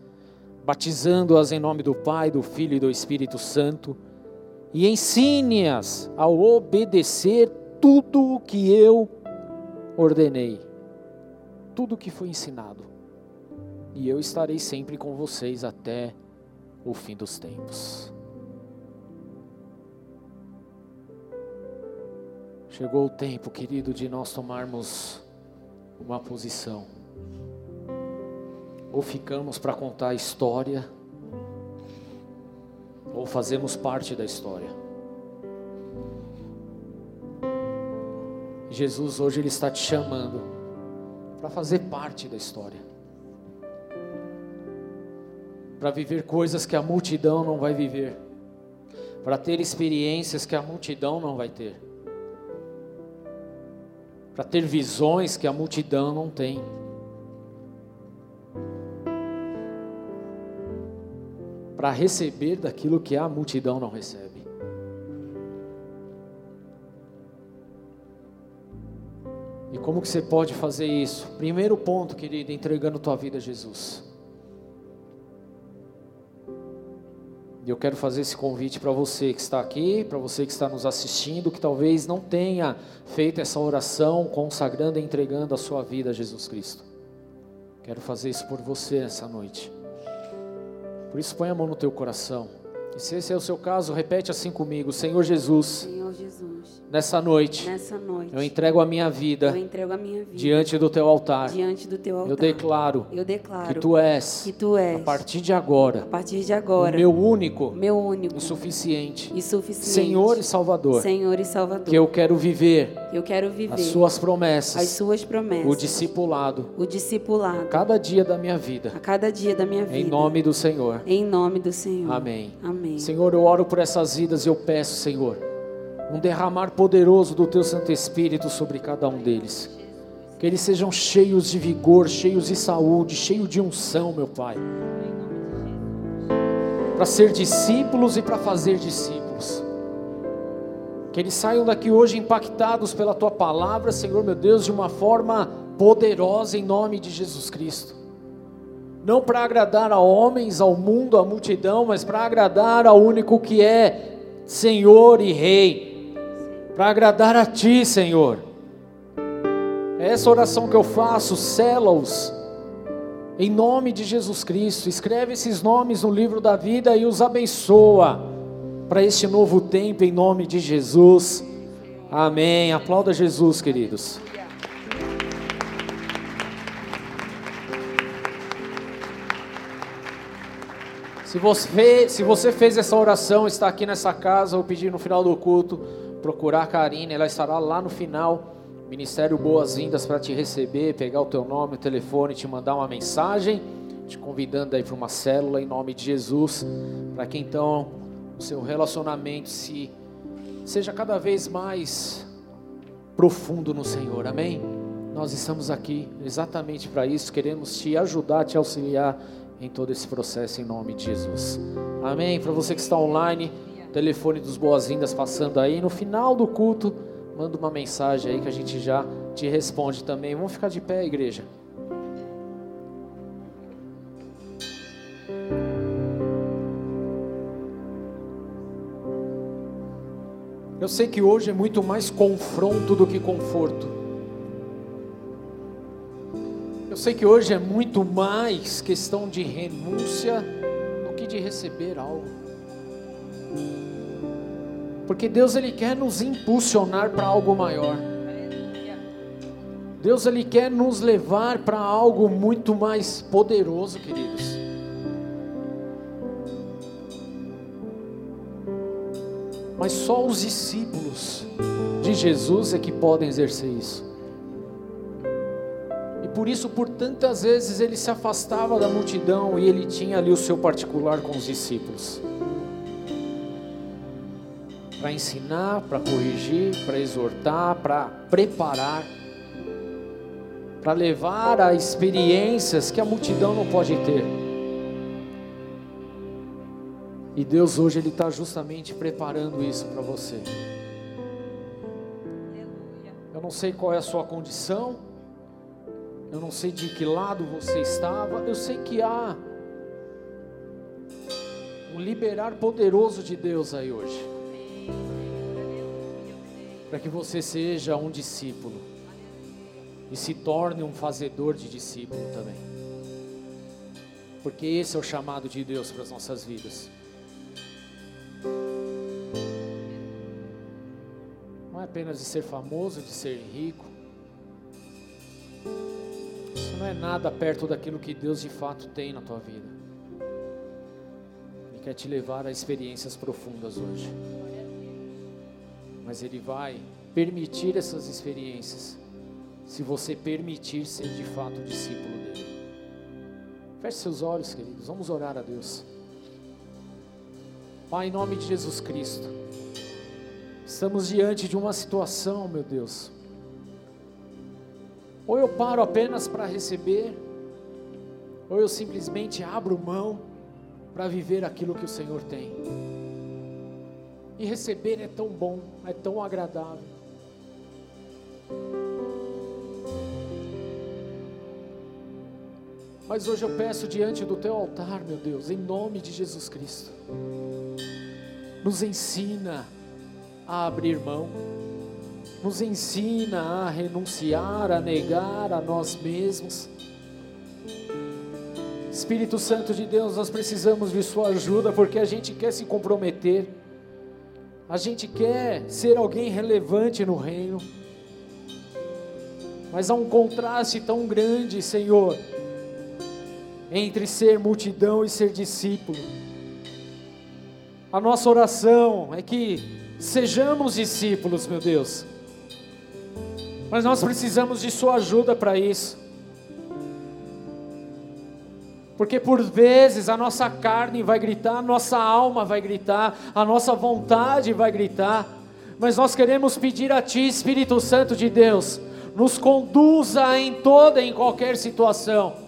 batizando-as em nome do Pai, do Filho e do Espírito Santo, e ensine-as a obedecer tudo o que eu ordenei, tudo o que foi ensinado e eu estarei sempre com vocês até o fim dos tempos. Chegou o tempo, querido, de nós tomarmos uma posição. Ou ficamos para contar a história, ou fazemos parte da história. Jesus hoje ele está te chamando para fazer parte da história. Para viver coisas que a multidão não vai viver, para ter experiências que a multidão não vai ter, para ter visões que a multidão não tem. Para receber daquilo que a multidão não recebe. E como que você pode fazer isso? Primeiro ponto, querido, entregando tua vida a Jesus. E eu quero fazer esse convite para você que está aqui, para você que está nos assistindo, que talvez não tenha feito essa oração consagrando e entregando a sua vida a Jesus Cristo. Quero fazer isso por você essa noite. Por isso põe a mão no teu coração. E se esse é o seu caso, repete assim comigo: Senhor Jesus. Senhor Jesus. Nessa noite. Nessa noite. Eu entrego a minha vida. Eu entrego a minha vida. Diante do teu altar. Diante do teu altar. Eu declaro. Eu declaro. Que tu és. Que tu és. A partir de agora. A partir de agora. O meu único. Meu único. E suficiente. E suficiente. Senhor e Salvador. Senhor e Salvador. Que eu quero viver. Eu quero viver. As suas promessas. As suas promessas. O discipulado. O discipulado. Cada dia da minha vida. A cada dia da minha vida. Em nome do Senhor. Em nome do Senhor. Amém. Amém. Senhor, eu oro por essas vidas e eu peço, Senhor, um derramar poderoso do Teu Santo Espírito sobre cada um deles. Que eles sejam cheios de vigor, cheios de saúde, cheios de unção, meu Pai. Para ser discípulos e para fazer discípulos. Que eles saiam daqui hoje impactados pela Tua palavra, Senhor, meu Deus, de uma forma poderosa em nome de Jesus Cristo. Não para agradar a homens, ao mundo, à multidão, mas para agradar ao único que é Senhor e Rei, para agradar a Ti, Senhor. É essa oração que eu faço, sela-os, em nome de Jesus Cristo, escreve esses nomes no livro da vida e os abençoa para este novo tempo, em nome de Jesus. Amém. Aplauda Jesus, queridos. Se você, se você fez essa oração, está aqui nessa casa, eu pedi no final do culto, procurar a Karine, ela estará lá no final, Ministério Boas-Vindas para te receber, pegar o teu nome, o telefone, te mandar uma mensagem, te convidando aí para uma célula em nome de Jesus, para que então o seu relacionamento se seja cada vez mais profundo no Senhor. Amém? Nós estamos aqui exatamente para isso, queremos te ajudar, te auxiliar em todo esse processo em nome de Jesus. Amém. Para você que está online, telefone dos boas-vindas passando aí. No final do culto, manda uma mensagem aí que a gente já te responde também. Vamos ficar de pé, igreja. Eu sei que hoje é muito mais confronto do que conforto. sei que hoje é muito mais questão de renúncia do que de receber algo. Porque Deus ele quer nos impulsionar para algo maior. Deus ele quer nos levar para algo muito mais poderoso, queridos. Mas só os discípulos de Jesus é que podem exercer isso por isso, por tantas vezes, ele se afastava da multidão e ele tinha ali o seu particular com os discípulos para ensinar, para corrigir, para exortar, para preparar, para levar a experiências que a multidão não pode ter. E Deus hoje Ele está justamente preparando isso para você. Eu não sei qual é a sua condição, eu não sei de que lado você estava, eu sei que há um liberar poderoso de Deus aí hoje. Para que você seja um discípulo e se torne um fazedor de discípulo também. Porque esse é o chamado de Deus para as nossas vidas. Não é apenas de ser famoso, de ser rico, não é nada perto daquilo que Deus de fato tem na tua vida. Ele quer te levar a experiências profundas hoje. Mas Ele vai permitir essas experiências, se você permitir ser de fato discípulo dele. Feche seus olhos, queridos. Vamos orar a Deus. Pai, em nome de Jesus Cristo, estamos diante de uma situação, meu Deus. Ou eu paro apenas para receber, ou eu simplesmente abro mão para viver aquilo que o Senhor tem. E receber é tão bom, é tão agradável. Mas hoje eu peço diante do teu altar, meu Deus, em nome de Jesus Cristo, nos ensina a abrir mão, nos ensina a renunciar, a negar a nós mesmos. Espírito Santo de Deus, nós precisamos de Sua ajuda porque a gente quer se comprometer, a gente quer ser alguém relevante no reino, mas há um contraste tão grande, Senhor entre ser multidão e ser discípulo. A nossa oração é que sejamos discípulos, meu Deus. Mas nós precisamos de Sua ajuda para isso. Porque por vezes a nossa carne vai gritar, a nossa alma vai gritar, a nossa vontade vai gritar, mas nós queremos pedir a Ti, Espírito Santo de Deus, nos conduza em toda e em qualquer situação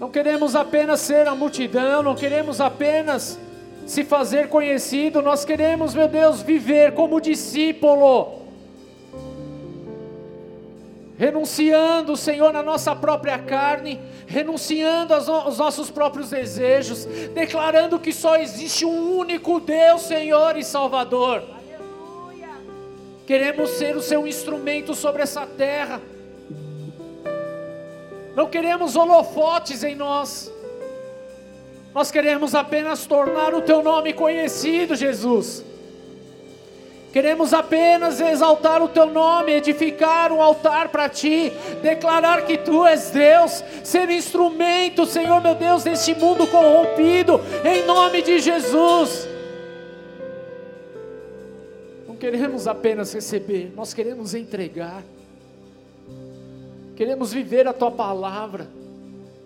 Não queremos apenas ser a multidão, não queremos apenas se fazer conhecido, nós queremos, meu Deus, viver como discípulo. Renunciando, Senhor, na nossa própria carne, renunciando aos nossos próprios desejos, declarando que só existe um único Deus, Senhor e Salvador. Aleluia. Queremos ser o seu instrumento sobre essa terra não queremos holofotes em nós. Nós queremos apenas tornar o teu nome conhecido, Jesus. Queremos apenas exaltar o teu nome, edificar um altar para ti, declarar que tu és Deus, ser instrumento, Senhor meu Deus, deste mundo corrompido, em nome de Jesus. Não queremos apenas receber, nós queremos entregar queremos viver a tua palavra,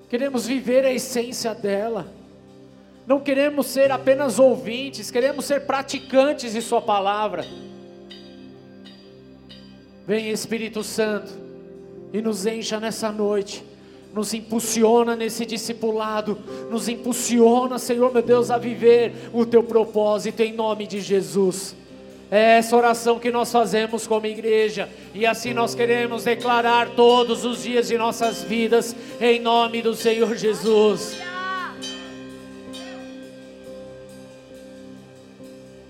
queremos viver a essência dela. Não queremos ser apenas ouvintes, queremos ser praticantes de Sua palavra. Vem Espírito Santo e nos encha nessa noite, nos impulsiona nesse discipulado, nos impulsiona, Senhor meu Deus, a viver o Teu propósito em nome de Jesus. É essa oração que nós fazemos como igreja, e assim nós queremos declarar todos os dias de nossas vidas, em nome do Senhor Jesus.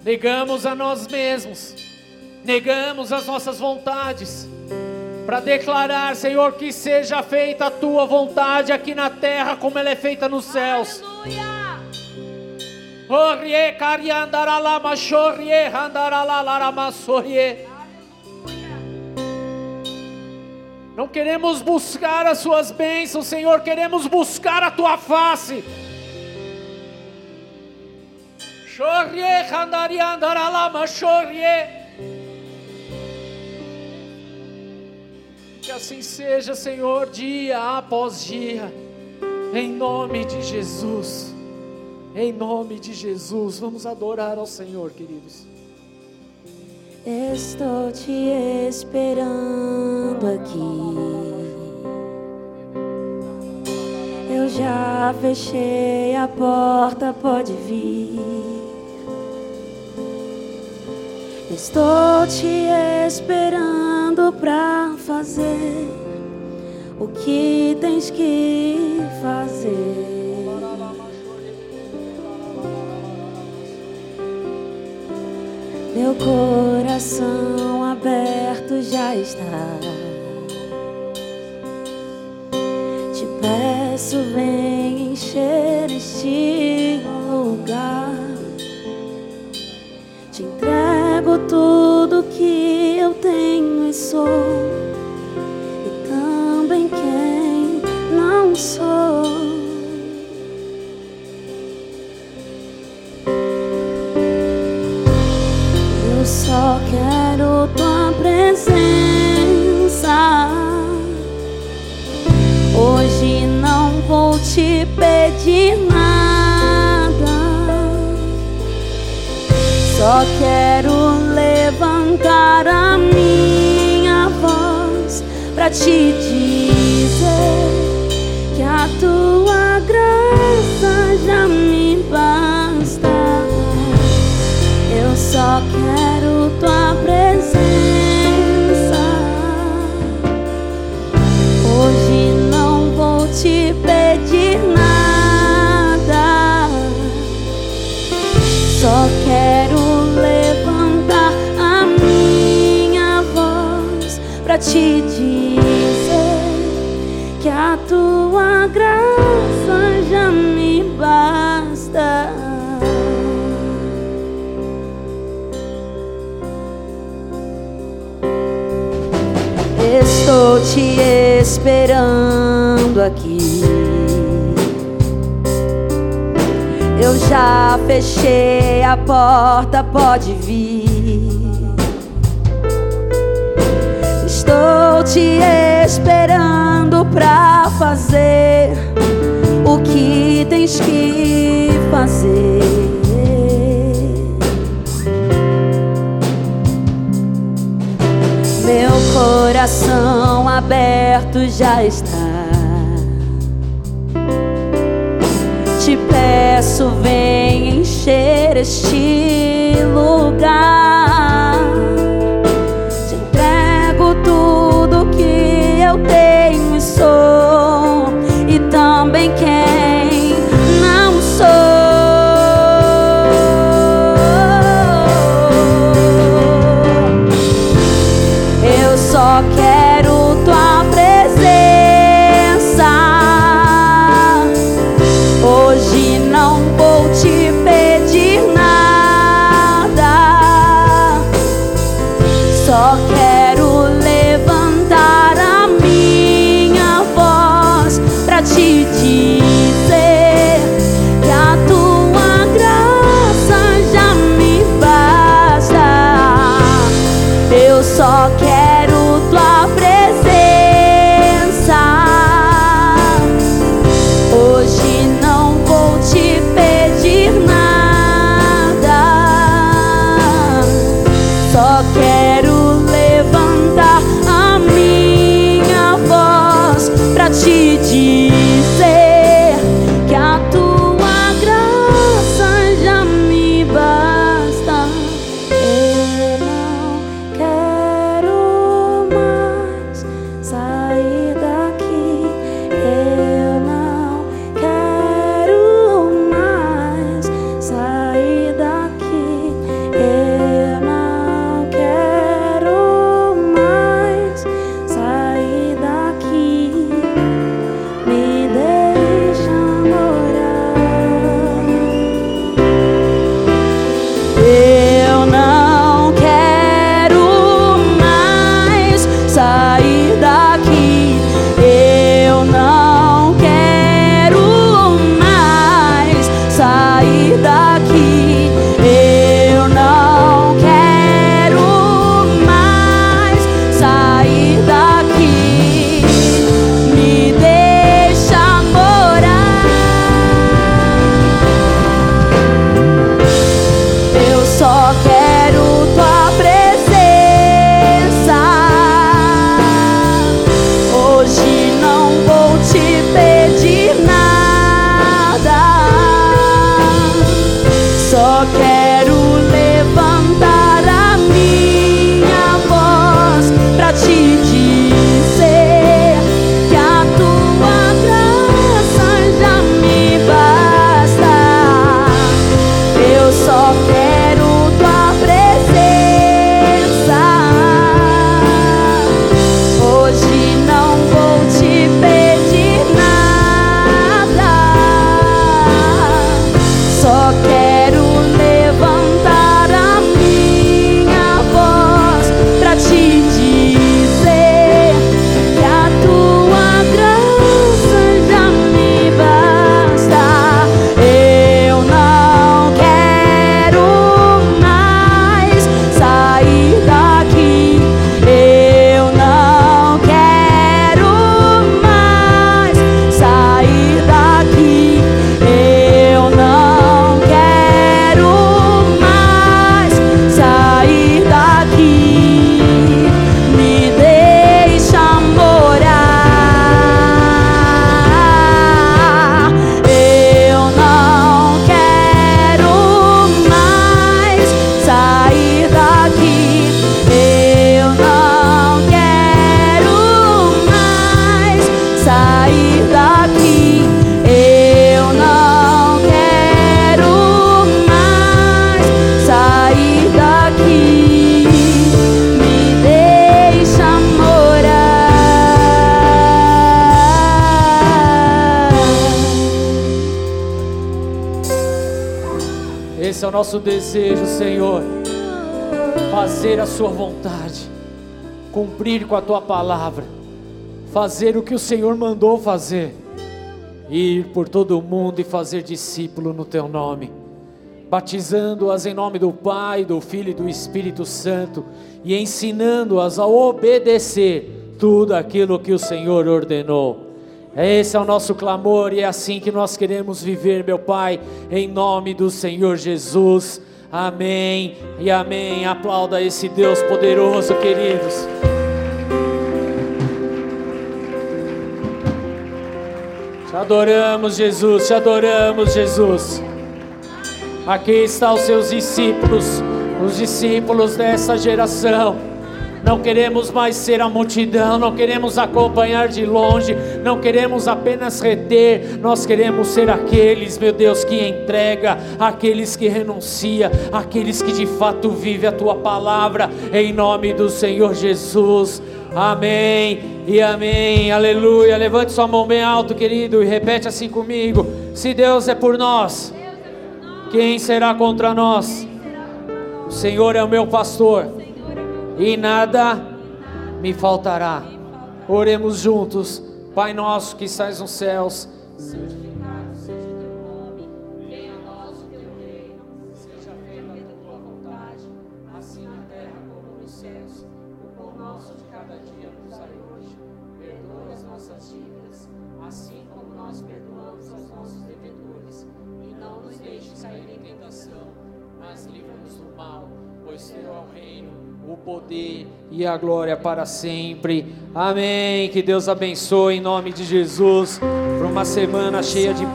Negamos a nós mesmos, negamos as nossas vontades, para declarar, Senhor, que seja feita a tua vontade aqui na terra, como ela é feita nos céus. Aleluia. Não queremos buscar as suas bênçãos, Senhor, queremos buscar a tua face. Que assim seja, Senhor, dia após dia, em nome de Jesus. Em nome de Jesus, vamos adorar ao Senhor, queridos. Estou te esperando aqui. Eu já fechei a porta, pode vir. Estou te esperando pra fazer o que tens que fazer. Meu coração aberto já está. Te peço, vem encher este lugar. Te entrego tudo que eu tenho e sou, e também quem não sou. só quero tua presença. Hoje não vou te pedir nada, só quero levantar a minha voz para te dizer que a tua só quero tua presença. Hoje não vou te pedir nada. Só quero levantar a minha voz pra te dizer esperando aqui. Eu já fechei a porta, pode vir. Estou te esperando pra fazer o que tens que fazer. Meu coração aberto já está. Te peço, vem encher este lugar. Te entrego tudo que eu tenho e sou, nosso desejo, Senhor. Fazer a Sua vontade, cumprir com a Tua palavra, fazer o que o Senhor mandou fazer, ir por todo o mundo e fazer discípulo no Teu nome, batizando-as em nome do Pai, do Filho e do Espírito Santo e ensinando-as a obedecer tudo aquilo que o Senhor ordenou. Esse é o nosso clamor e é assim que nós queremos viver, meu Pai, em nome do Senhor Jesus. Amém e amém. Aplauda esse Deus poderoso, queridos. Te adoramos, Jesus, te adoramos, Jesus. Aqui estão os seus discípulos, os discípulos dessa geração não queremos mais ser a multidão, não queremos acompanhar de longe, não queremos apenas reter, nós queremos ser aqueles, meu Deus, que entrega, aqueles que renuncia, aqueles que de fato vive a tua palavra, em nome do Senhor Jesus. Amém e amém, aleluia. Levante sua mão bem alto, querido, e repete assim comigo: Se Deus é por nós, quem será contra nós? O Senhor é o meu pastor e nada me faltará. Oremos juntos, Pai nosso que estás nos céus, mas livra-nos do mal, pois teu é o reino o poder e a glória para sempre. Amém. Que Deus abençoe em nome de Jesus. Para uma semana cheia de,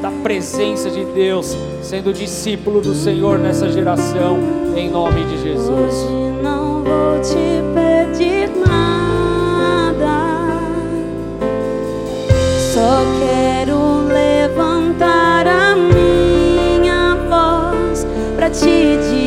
da presença de Deus, sendo discípulo do Senhor nessa geração, em nome de Jesus. Não vou te pedir nada, só quero levantar a minha voz para te dizer.